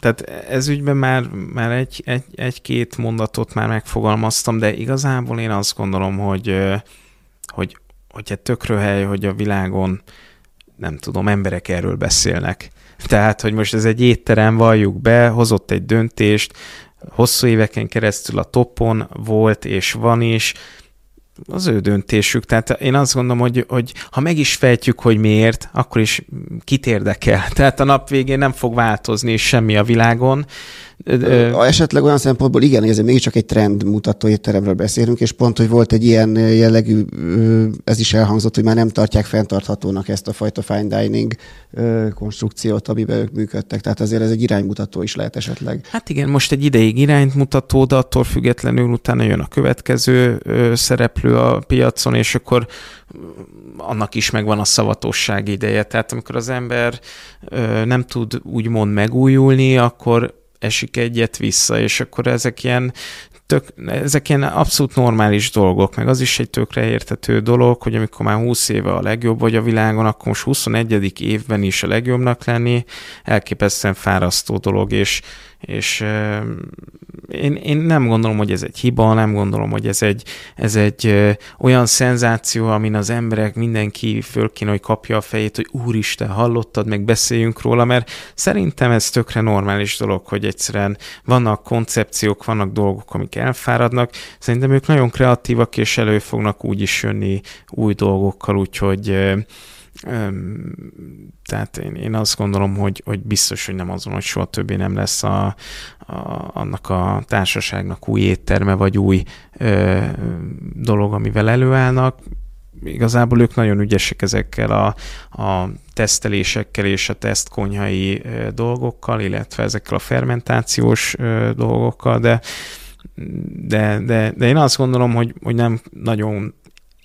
tehát ez ügyben már, már egy, egy, egy-két mondatot már megfogalmaztam, de igazából én azt gondolom, hogy, hogy, hogy egy tökről hely, hogy a világon nem tudom, emberek erről beszélnek. Tehát, hogy most ez egy étterem, valljuk be, hozott egy döntést, hosszú éveken keresztül a topon volt és van is, az ő döntésük. Tehát én azt gondolom, hogy, hogy ha meg is fejtjük, hogy miért, akkor is kit érdekel. Tehát a nap végén nem fog változni semmi a világon, Esetleg olyan szempontból igen, ezért mégiscsak egy trend mutató étteremről beszélünk, és pont, hogy volt egy ilyen jellegű, ez is elhangzott, hogy már nem tartják fenntarthatónak ezt a fajta fine dining konstrukciót, amiben ők működtek. Tehát azért ez egy iránymutató is lehet esetleg. Hát igen, most egy ideig irányt mutató, de attól függetlenül utána jön a következő szereplő a piacon, és akkor annak is megvan a szavatosság ideje. Tehát amikor az ember nem tud úgymond megújulni, akkor esik egyet vissza, és akkor ezek ilyen tök, ezek ilyen abszolút normális dolgok, meg az is egy tökre értető dolog, hogy amikor már 20 éve a legjobb vagy a világon, akkor most 21. évben is a legjobbnak lenni, elképesztően fárasztó dolog, és, és én, én nem gondolom, hogy ez egy hiba, nem gondolom, hogy ez egy, ez egy olyan szenzáció, amin az emberek mindenki föl hogy kapja a fejét, hogy úristen, hallottad, meg beszéljünk róla, mert szerintem ez tökre normális dolog, hogy egyszerűen vannak koncepciók, vannak dolgok, amik elfáradnak. Szerintem ők nagyon kreatívak, és elő fognak úgy is jönni új dolgokkal, úgyhogy tehát én, én azt gondolom, hogy, hogy biztos, hogy nem azon, hogy soha többé nem lesz a, a, annak a társaságnak új étterme, vagy új ö, dolog, amivel előállnak. Igazából ők nagyon ügyesek ezekkel a, a tesztelésekkel és a tesztkonyhai dolgokkal, illetve ezekkel a fermentációs dolgokkal, de de, de, de én azt gondolom, hogy, hogy nem nagyon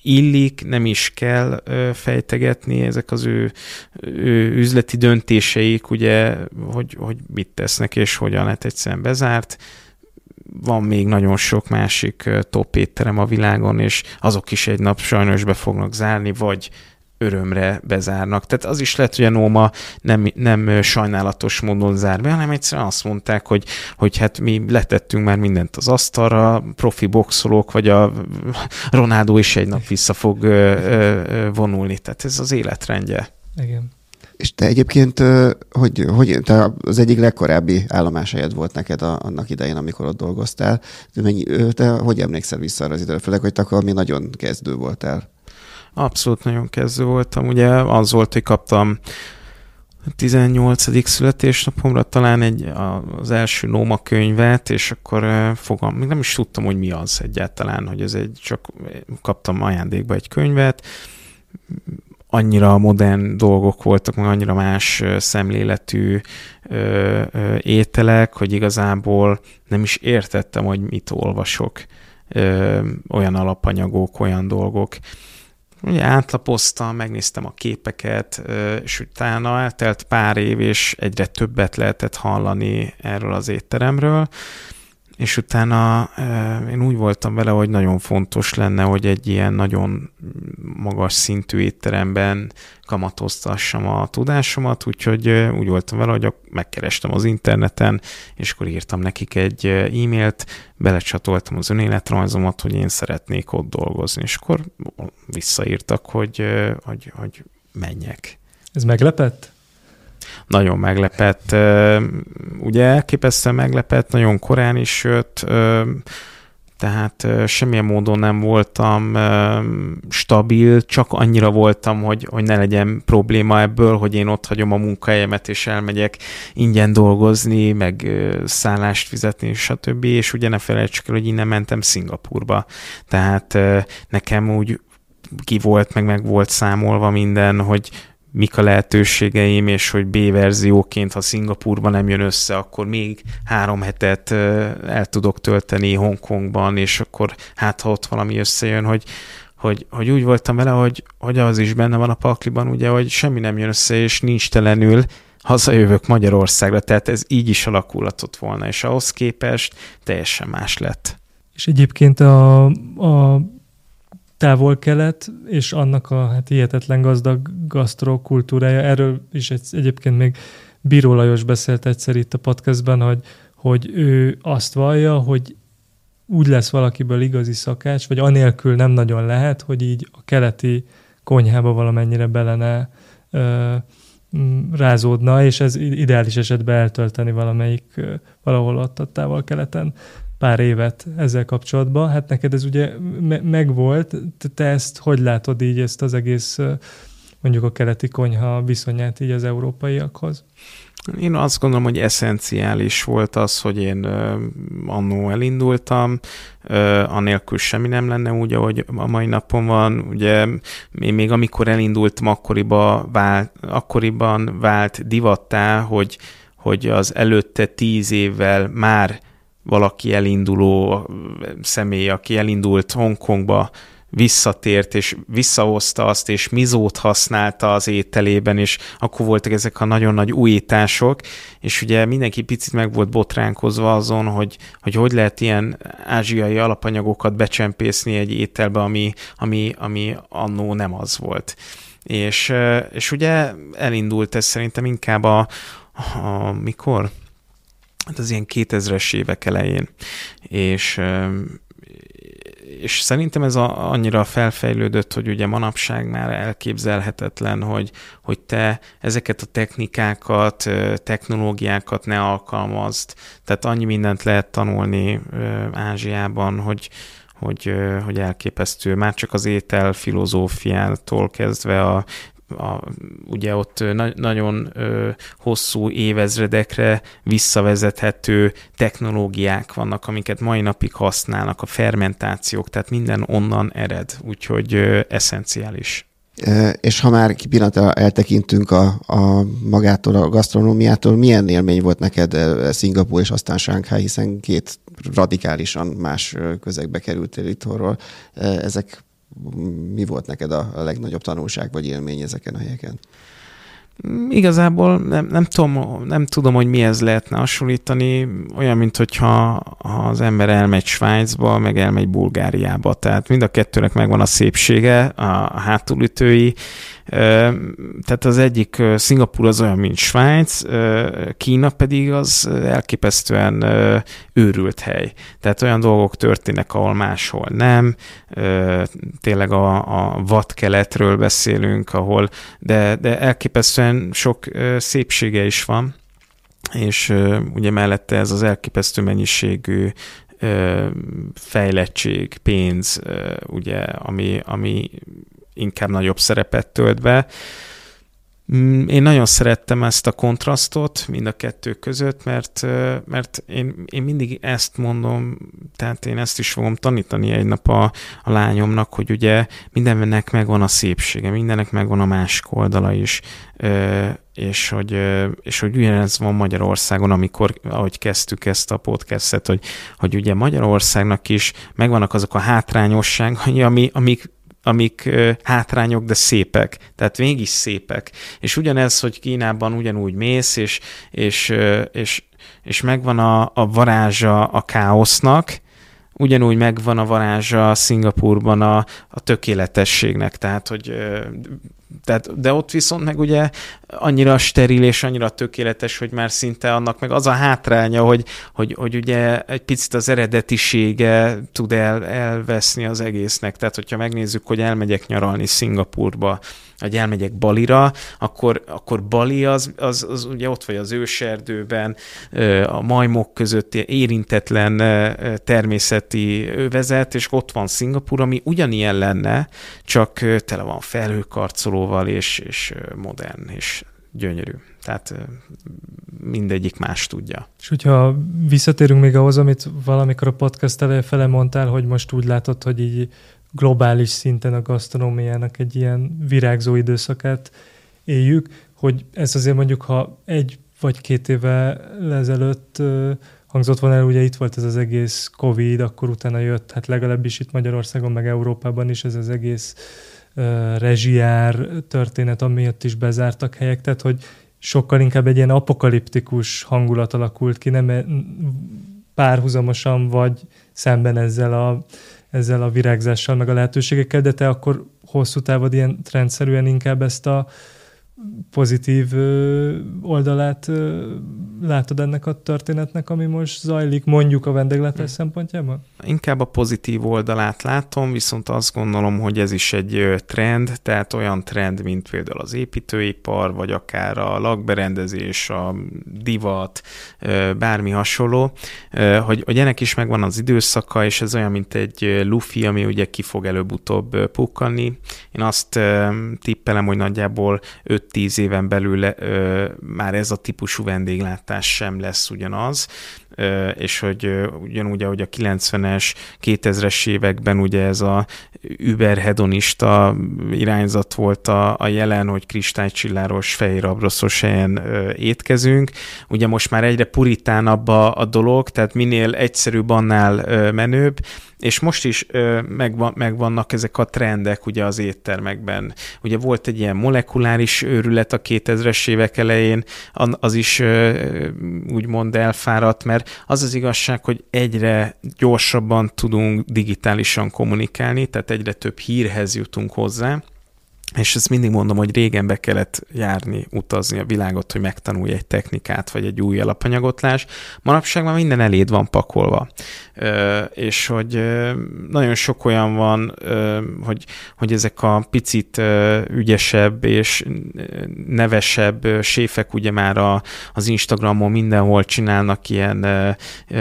illik, nem is kell fejtegetni ezek az ő, ő üzleti döntéseik, ugye, hogy, hogy mit tesznek és hogyan lett egyszerűen bezárt. Van még nagyon sok másik top étterem a világon, és azok is egy nap sajnos be fognak zárni, vagy örömre bezárnak. Tehát az is lehet, hogy a Nóma nem, nem sajnálatos módon zár be, hanem egyszerűen azt mondták, hogy, hogy hát mi letettünk már mindent az asztalra, profi boxolók, vagy a Ronaldo is egy nap vissza fog vonulni. Tehát ez az életrendje. Igen. És te egyébként, hogy, hogy te az egyik legkorábbi állomáshelyed volt neked a, annak idején, amikor ott dolgoztál. De mennyi, te hogy emlékszel vissza arra az időre? Főleg, hogy te akkor mi nagyon kezdő voltál. Abszolút nagyon kezdő voltam. Ugye az volt, hogy kaptam 18. születésnapomra talán egy, az első Nóma könyvet, és akkor fogam, még nem is tudtam, hogy mi az egyáltalán, hogy ez egy, csak kaptam ajándékba egy könyvet, annyira modern dolgok voltak, meg annyira más szemléletű ö, ö, ételek, hogy igazából nem is értettem, hogy mit olvasok. Ö, olyan alapanyagok, olyan dolgok. Ugye átlapoztam, megnéztem a képeket, és utána eltelt pár év, és egyre többet lehetett hallani erről az étteremről, és utána én úgy voltam vele, hogy nagyon fontos lenne, hogy egy ilyen nagyon magas szintű étteremben kamatoztassam a tudásomat, úgyhogy úgy voltam vele, hogy megkerestem az interneten, és akkor írtam nekik egy e-mailt, belecsatoltam az önéletrajzomat, hogy én szeretnék ott dolgozni, és akkor visszaírtak, hogy, hogy, hogy menjek. Ez meglepett? Nagyon meglepett. Ugye elképesztően meglepett, nagyon korán is jött, tehát semmilyen módon nem voltam stabil, csak annyira voltam, hogy, hogy ne legyen probléma ebből, hogy én ott hagyom a munkahelyemet, és elmegyek ingyen dolgozni, meg szállást fizetni, stb. És ugye ne felejtsük el, hogy innen mentem Szingapurba. Tehát nekem úgy ki volt, meg meg volt számolva minden, hogy mik a lehetőségeim, és hogy B-verzióként, ha Szingapurban nem jön össze, akkor még három hetet el tudok tölteni Hongkongban, és akkor hát ha ott valami összejön, hogy, hogy, hogy úgy voltam vele, hogy, hogy az is benne van a pakliban, ugye, hogy semmi nem jön össze, és nincs telenül, hazajövök Magyarországra, tehát ez így is alakulhatott volna, és ahhoz képest teljesen más lett. És egyébként a, a távol-kelet, és annak a hát hihetetlen gazdag gasztrokultúrája. Erről is egy, egyébként még Bíró Lajos beszélt egyszer itt a podcastben, hogy, hogy ő azt vallja, hogy úgy lesz valakiből igazi szakács, vagy anélkül nem nagyon lehet, hogy így a keleti konyhába valamennyire belene ö, rázódna, és ez ideális esetben eltölteni valamelyik valahol ott a távol-keleten pár évet ezzel kapcsolatban. Hát neked ez ugye me- megvolt, te ezt hogy látod így ezt az egész mondjuk a keleti konyha viszonyát így az európaiakhoz? Én azt gondolom, hogy eszenciális volt az, hogy én annó elindultam, anélkül semmi nem lenne úgy, ahogy a mai napon van. Ugye én még amikor elindultam, akkoriban vált, akkoriban vált divattá, hogy, hogy az előtte tíz évvel már valaki elinduló személy, aki elindult Hongkongba visszatért, és visszahozta azt, és mizót használta az ételében, és akkor voltak ezek a nagyon nagy újítások, és ugye mindenki picit meg volt botránkozva azon, hogy hogy, hogy lehet ilyen ázsiai alapanyagokat becsempészni egy ételbe, ami, ami, ami annó nem az volt. És, és ugye elindult ez szerintem inkább a, a mikor? Hát az ilyen 2000-es évek elején. És és szerintem ez a, annyira felfejlődött, hogy ugye manapság már elképzelhetetlen, hogy, hogy te ezeket a technikákat, technológiákat ne alkalmazd. Tehát annyi mindent lehet tanulni Ázsiában, hogy, hogy, hogy elképesztő. Már csak az étel filozófiától kezdve a a, ugye ott na, nagyon ö, hosszú évezredekre visszavezethető technológiák vannak, amiket mai napig használnak, a fermentációk, tehát minden onnan ered, úgyhogy ö, eszenciális. És ha már pillanatra eltekintünk a, a magától, a gasztronómiától, milyen élmény volt neked Szingapúr és aztán Shanghai, hiszen két radikálisan más közegbe kerültél itthonról. Ezek mi volt neked a, legnagyobb tanulság vagy élmény ezeken a helyeken? Igazából nem, nem, tudom, nem tudom, hogy mihez lehetne hasonlítani, olyan, mint hogyha az ember elmegy Svájcba, meg elmegy Bulgáriába. Tehát mind a kettőnek megvan a szépsége, a hátulütői, tehát az egyik, Szingapur az olyan, mint Svájc, Kína pedig az elképesztően őrült hely. Tehát olyan dolgok történnek, ahol máshol nem. Tényleg a, a vadkeletről beszélünk, ahol, de, de elképesztően sok szépsége is van és ugye mellette ez az elképesztő mennyiségű fejlettség, pénz, ugye, ami, ami inkább nagyobb szerepet tölt be. Mm, én nagyon szerettem ezt a kontrasztot mind a kettő között, mert, mert én, én mindig ezt mondom, tehát én ezt is fogom tanítani egy nap a, a lányomnak, hogy ugye mindennek megvan a szépsége, mindennek megvan a másik oldala is, és hogy, és hogy ugyanez van Magyarországon, amikor, ahogy kezdtük ezt a podcastet, hogy, hogy ugye Magyarországnak is megvannak azok a hátrányosságai, ami, amik amik hátrányok, de szépek. Tehát mégis szépek. És ugyanez, hogy Kínában ugyanúgy mész, és, és, és, és megvan a, a varázsa a káosznak, ugyanúgy megvan a varázsa Szingapurban a, a tökéletességnek, tehát hogy tehát, de ott viszont meg ugye annyira steril és annyira tökéletes, hogy már szinte annak meg az a hátránya, hogy, hogy, hogy ugye egy picit az eredetisége tud el, elveszni az egésznek. Tehát, hogyha megnézzük, hogy elmegyek nyaralni Szingapurba, vagy elmegyek Balira, akkor, akkor Bali az, az, az ugye ott vagy az őserdőben, a majmok között érintetlen természeti övezet, és ott van Szingapur, ami ugyanilyen lenne, csak tele van felhőkarcolóval, és, és modern, és gyönyörű. Tehát mindegyik más tudja. És hogyha visszatérünk még ahhoz, amit valamikor a podcast elejé fele mondtál, hogy most úgy látod, hogy így globális szinten a gasztronómiának egy ilyen virágzó időszakát éljük, hogy ez azért mondjuk, ha egy vagy két éve ezelőtt hangzott volna el, ugye itt volt ez az egész Covid, akkor utána jött, hát legalábbis itt Magyarországon, meg Európában is ez az egész uh, rezsiár történet, amiatt is bezártak helyek, tehát hogy sokkal inkább egy ilyen apokaliptikus hangulat alakult ki, nem párhuzamosan vagy szemben ezzel a ezzel a virágzással, meg a lehetőségekkel, de te akkor hosszú távon ilyen trendszerűen inkább ezt a pozitív oldalát látod ennek a történetnek, ami most zajlik, mondjuk a vendéglátás hmm. szempontjából? Inkább a pozitív oldalát látom, viszont azt gondolom, hogy ez is egy trend, tehát olyan trend, mint például az építőipar, vagy akár a lakberendezés, a divat, bármi hasonló, hogy, hogy ennek is megvan az időszaka, és ez olyan, mint egy lufi, ami ugye ki fog előbb-utóbb pukkanni. Én azt tippelem, hogy nagyjából 5-10 éven belül már ez a típusú vendéglátás sem lesz ugyanaz. És hogy ugyanúgy, ahogy a 90-es, 2000-es években ugye ez a überhedonista irányzat volt a, a jelen, hogy kristálycsilláros, fehér abroszos helyen étkezünk. Ugye most már egyre puritánabb a, a dolog, tehát minél egyszerűbb, annál menőbb, és most is megvan, megvannak ezek a trendek ugye az éttermekben. Ugye volt egy ilyen molekuláris őrület a 2000-es évek elején, az is úgymond elfáradt, mert az az igazság, hogy egyre gyorsabban tudunk digitálisan kommunikálni, tehát egyre több hírhez jutunk hozzá, és ezt mindig mondom, hogy régen be kellett járni, utazni a világot, hogy megtanulj egy technikát, vagy egy új alapanyagot láss. Manapság már minden eléd van pakolva. Ö, és hogy ö, nagyon sok olyan van, ö, hogy, hogy ezek a picit ö, ügyesebb és nevesebb ö, séfek ugye már a, az Instagramon mindenhol csinálnak ilyen ö,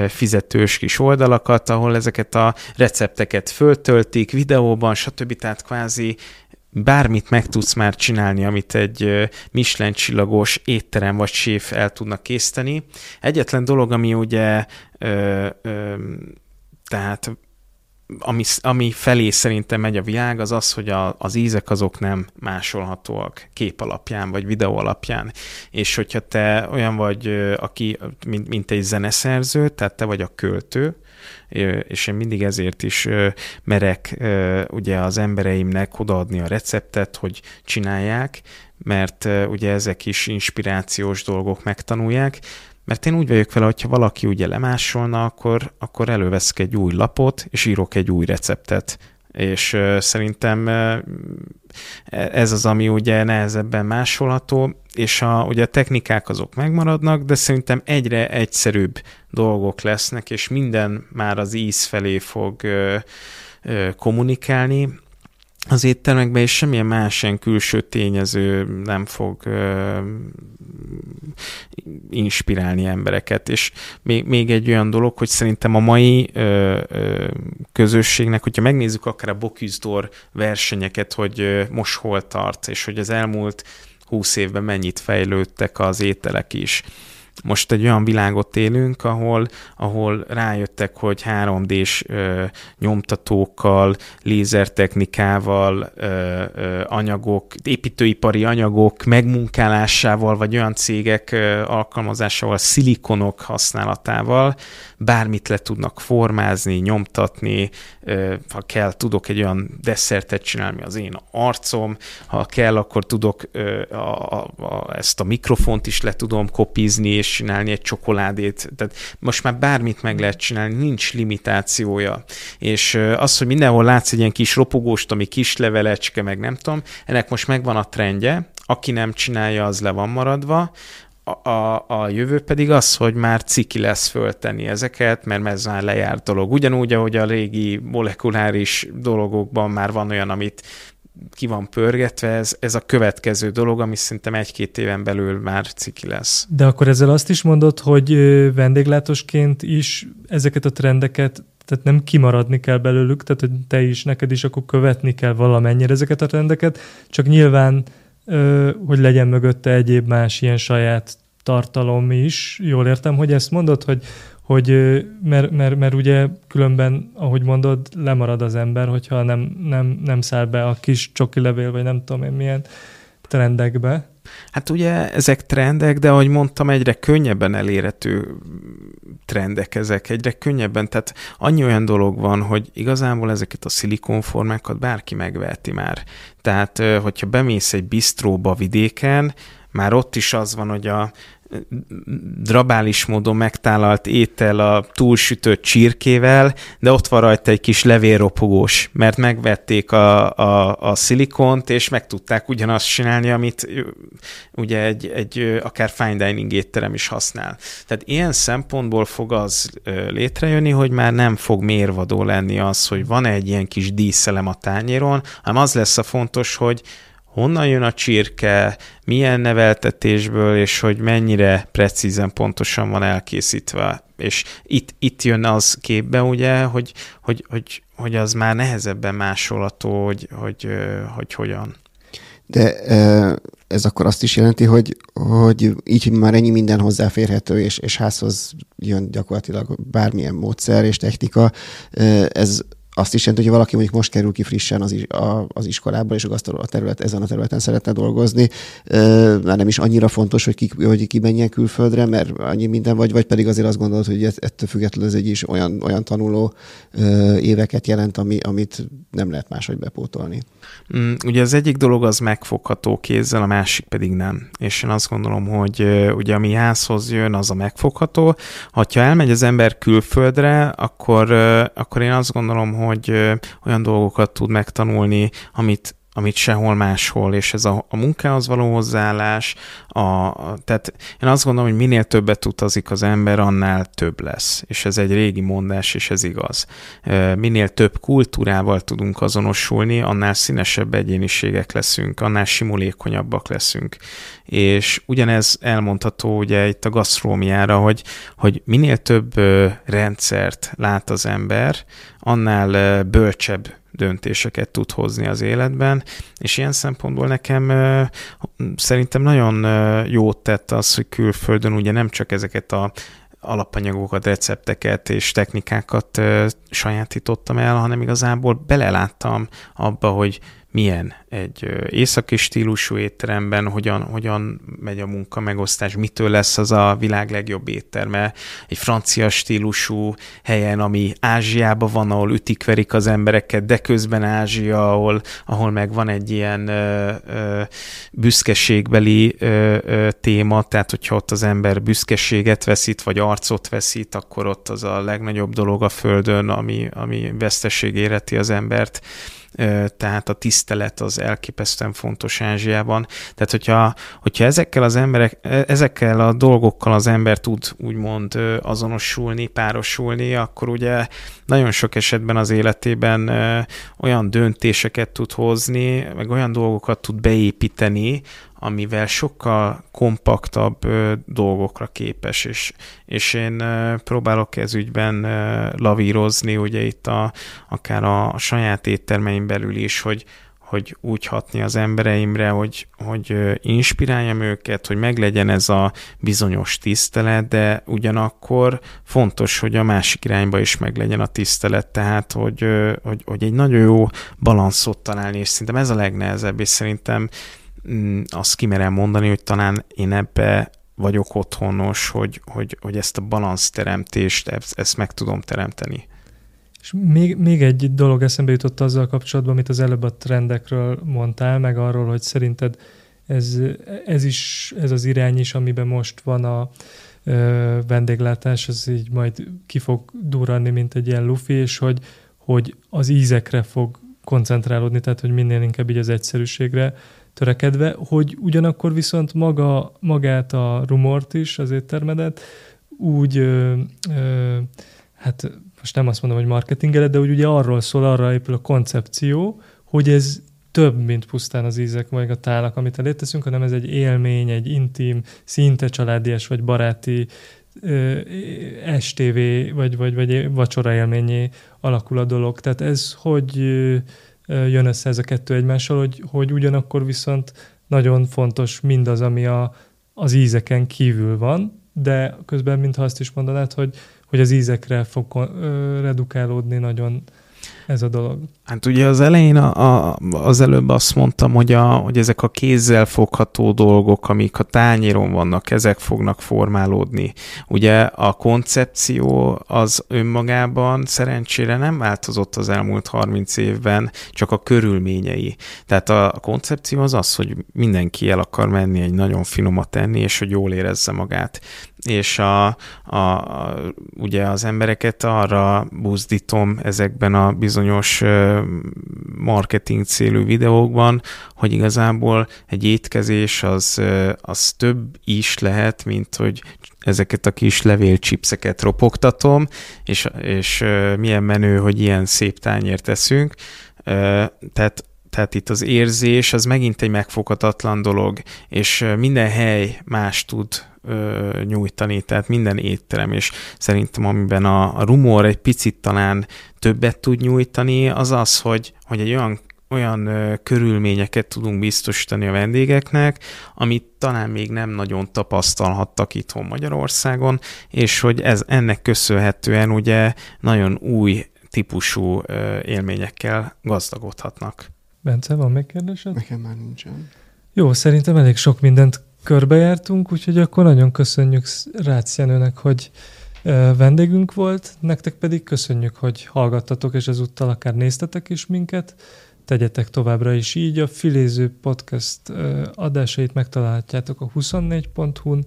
fizetős kis oldalakat, ahol ezeket a recepteket föltöltik videóban, stb. Tehát kvázi bármit meg tudsz már csinálni, amit egy Michelin csillagos étterem vagy séf el tudnak készíteni. Egyetlen dolog, ami ugye ö, ö, tehát ami, ami felé szerintem megy a világ, az az, hogy a, az ízek azok nem másolhatóak kép alapján, vagy videó alapján. És hogyha te olyan vagy, aki, mint, mint egy zeneszerző, tehát te vagy a költő, és én mindig ezért is merek ugye az embereimnek odaadni a receptet, hogy csinálják, mert ugye ezek is inspirációs dolgok megtanulják, mert én úgy vagyok vele, hogyha valaki ugye lemásolna, akkor, akkor előveszek egy új lapot, és írok egy új receptet. És szerintem ez az, ami ugye nehezebben másolható, és a, ugye a technikák azok megmaradnak, de szerintem egyre egyszerűbb dolgok lesznek, és minden már az íz felé fog kommunikálni, az éttermekben, és semmilyen más ilyen külső tényező nem fog ö, inspirálni embereket. És még, még egy olyan dolog, hogy szerintem a mai ö, ö, közösségnek, hogyha megnézzük akár a Bocuse versenyeket, hogy ö, most hol tart, és hogy az elmúlt húsz évben mennyit fejlődtek az ételek is most egy olyan világot élünk, ahol, ahol rájöttek, hogy 3D-s ö, nyomtatókkal, lézertechnikával, ö, ö, anyagok, építőipari anyagok megmunkálásával, vagy olyan cégek ö, alkalmazásával, szilikonok használatával bármit le tudnak formázni, nyomtatni, ha kell, tudok egy olyan desszertet csinálni, az én arcom, ha kell, akkor tudok a, a, a, ezt a mikrofont is le tudom kopizni, és csinálni egy csokoládét, tehát most már bármit meg lehet csinálni, nincs limitációja. És az, hogy mindenhol látsz egy ilyen kis ropogóst, ami kis levelecske, meg nem tudom, ennek most megvan a trendje, aki nem csinálja, az le van maradva, a, a, jövő pedig az, hogy már ciki lesz föltenni ezeket, mert ez már lejárt dolog. Ugyanúgy, ahogy a régi molekuláris dologokban már van olyan, amit ki van pörgetve, ez, ez a következő dolog, ami szerintem egy-két éven belül már ciki lesz. De akkor ezzel azt is mondod, hogy vendéglátosként is ezeket a trendeket tehát nem kimaradni kell belőlük, tehát hogy te is, neked is akkor követni kell valamennyire ezeket a trendeket, csak nyilván, hogy legyen mögötte egyéb más ilyen saját tartalom is. Jól értem, hogy ezt mondod, hogy, hogy mert, mert, mert ugye különben, ahogy mondod, lemarad az ember, hogyha nem, nem, nem száll be a kis csoki levél, vagy nem tudom én milyen trendekbe. Hát ugye ezek trendek, de ahogy mondtam, egyre könnyebben elérhető trendek ezek, egyre könnyebben, tehát annyi olyan dolog van, hogy igazából ezeket a szilikonformákat bárki megveheti már. Tehát, hogyha bemész egy bistróba vidéken, már ott is az van, hogy a drabális módon megtálalt étel a túlsütött csirkével, de ott van rajta egy kis levélropogós, mert megvették a, a, a szilikont, és meg tudták ugyanazt csinálni, amit ugye egy, egy akár fine dining étterem is használ. Tehát ilyen szempontból fog az létrejönni, hogy már nem fog mérvadó lenni az, hogy van egy ilyen kis díszelem a tányéron, hanem az lesz a fontos, hogy honnan jön a csirke, milyen neveltetésből, és hogy mennyire precízen, pontosan van elkészítve. És itt, itt jön az képbe, ugye, hogy, hogy, hogy, hogy az már nehezebben másolható, hogy, hogy, hogy, hogy hogyan. De ez akkor azt is jelenti, hogy, hogy így már ennyi minden hozzáférhető, és, és házhoz jön gyakorlatilag bármilyen módszer és technika, ez azt is jelenti, hogy valaki mondjuk most kerül ki frissen az, az iskolából, és a terület, ezen a területen szeretne dolgozni, már nem is annyira fontos, hogy ki, hogy ki menjen külföldre, mert annyi minden vagy, vagy pedig azért azt gondolod, hogy ettől függetlenül ez egy is olyan, olyan tanuló éveket jelent, ami, amit nem lehet máshogy bepótolni. Mm, ugye az egyik dolog az megfogható kézzel, a másik pedig nem. És én azt gondolom, hogy ugye ami házhoz jön, az a megfogható. Ha elmegy az ember külföldre, akkor, akkor én azt gondolom, hogy olyan dolgokat tud megtanulni, amit amit sehol máshol, és ez a, a munkához való hozzáállás, a, tehát én azt gondolom, hogy minél többet utazik az ember, annál több lesz, és ez egy régi mondás, és ez igaz. Minél több kultúrával tudunk azonosulni, annál színesebb egyéniségek leszünk, annál simulékonyabbak leszünk. És ugyanez elmondható ugye itt a gasztrómiára, hogy, hogy minél több rendszert lát az ember, annál bölcsebb döntéseket tud hozni az életben, és ilyen szempontból nekem szerintem nagyon jót tett az, hogy külföldön ugye nem csak ezeket a alapanyagokat, recepteket és technikákat sajátítottam el, hanem igazából beleláttam abba, hogy milyen egy északi stílusú étteremben, hogyan, hogyan megy a munka megosztás, mitől lesz az a világ legjobb étterme, egy francia stílusú helyen, ami Ázsiában van, ahol ütik-verik az embereket, de közben Ázsia, ahol, ahol meg van egy ilyen ö, ö, büszkeségbeli ö, ö, téma, tehát hogyha ott az ember büszkeséget veszít, vagy arcot veszít, akkor ott az a legnagyobb dolog a földön, ami, ami veszteség éreti az embert tehát a tisztelet az elképesztően fontos Ázsiában. Tehát, hogyha, hogyha ezekkel az emberek, e, ezekkel a dolgokkal az ember tud úgymond azonosulni, párosulni, akkor ugye nagyon sok esetben az életében olyan döntéseket tud hozni, meg olyan dolgokat tud beépíteni, amivel sokkal kompaktabb dolgokra képes, és, és én próbálok ez ügyben lavírozni, ugye itt a, akár a, a saját éttermeim belül is, hogy, hogy úgy hatni az embereimre, hogy, hogy inspiráljam őket, hogy meglegyen ez a bizonyos tisztelet, de ugyanakkor fontos, hogy a másik irányba is meglegyen a tisztelet, tehát hogy, hogy, hogy egy nagyon jó balanszot találni, és szerintem ez a legnehezebb, és szerintem azt kimerem mondani, hogy talán én ebbe vagyok otthonos, hogy, hogy, hogy ezt a balanszteremtést, ezt, ezt meg tudom teremteni. És még, még egy dolog eszembe jutott azzal kapcsolatban, amit az előbb a trendekről mondtál, meg arról, hogy szerinted ez, ez is, ez az irány is, amiben most van a ö, vendéglátás, az így majd ki fog durranni, mint egy ilyen lufi, és hogy, hogy az ízekre fog koncentrálódni, tehát hogy minél inkább így az egyszerűségre törekedve, hogy ugyanakkor viszont maga, magát a rumort is, az éttermedet úgy, ö, ö, hát most nem azt mondom, hogy marketingelet, de úgy ugye arról szól, arra épül a koncepció, hogy ez több, mint pusztán az ízek vagy a tálak, amit elé teszünk, hanem ez egy élmény, egy intim, szinte családias vagy baráti ö, STV vagy, vagy, vagy vacsora élményé alakul a dolog. Tehát ez hogy jön össze ez a kettő egymással, hogy, hogy ugyanakkor viszont nagyon fontos mindaz, ami a, az ízeken kívül van, de közben mintha azt is mondanád, hogy, hogy az ízekre fog redukálódni nagyon ez a dolog. Hát ugye az elején, a, a, az előbb azt mondtam, hogy, a, hogy ezek a kézzel fogható dolgok, amik a tányéron vannak, ezek fognak formálódni. Ugye a koncepció az önmagában szerencsére nem változott az elmúlt 30 évben, csak a körülményei. Tehát a, koncepció az az, hogy mindenki el akar menni egy nagyon finomat enni, és hogy jól érezze magát és a, a, a, ugye az embereket arra buzdítom ezekben a bizonyos marketing célú videókban, hogy igazából egy étkezés az, az több is lehet, mint hogy ezeket a kis levélcsipszeket ropogtatom, és, és milyen menő, hogy ilyen szép tányért teszünk. Tehát tehát itt az érzés az megint egy megfoghatatlan dolog, és minden hely más tud ö, nyújtani, tehát minden étterem, és szerintem amiben a, a rumor egy picit talán többet tud nyújtani, az az, hogy, hogy egy olyan olyan ö, körülményeket tudunk biztosítani a vendégeknek, amit talán még nem nagyon tapasztalhattak itthon Magyarországon, és hogy ez ennek köszönhetően ugye nagyon új típusú ö, élményekkel gazdagodhatnak. Bence, van még kérdésed? Nekem már nincsen. Jó, szerintem elég sok mindent körbejártunk, úgyhogy akkor nagyon köszönjük Rácz Jenőnek, hogy vendégünk volt, nektek pedig köszönjük, hogy hallgattatok, és ezúttal akár néztetek is minket. Tegyetek továbbra is így. A Filéző Podcast adásait megtalálhatjátok a 24.hu-n,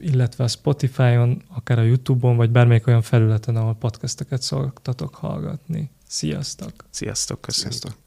illetve a Spotify-on, akár a YouTube-on, vagy bármelyik olyan felületen, ahol podcasteket szoktatok hallgatni. Sziasztok! Sziasztok, köszönjük! Sziasztok!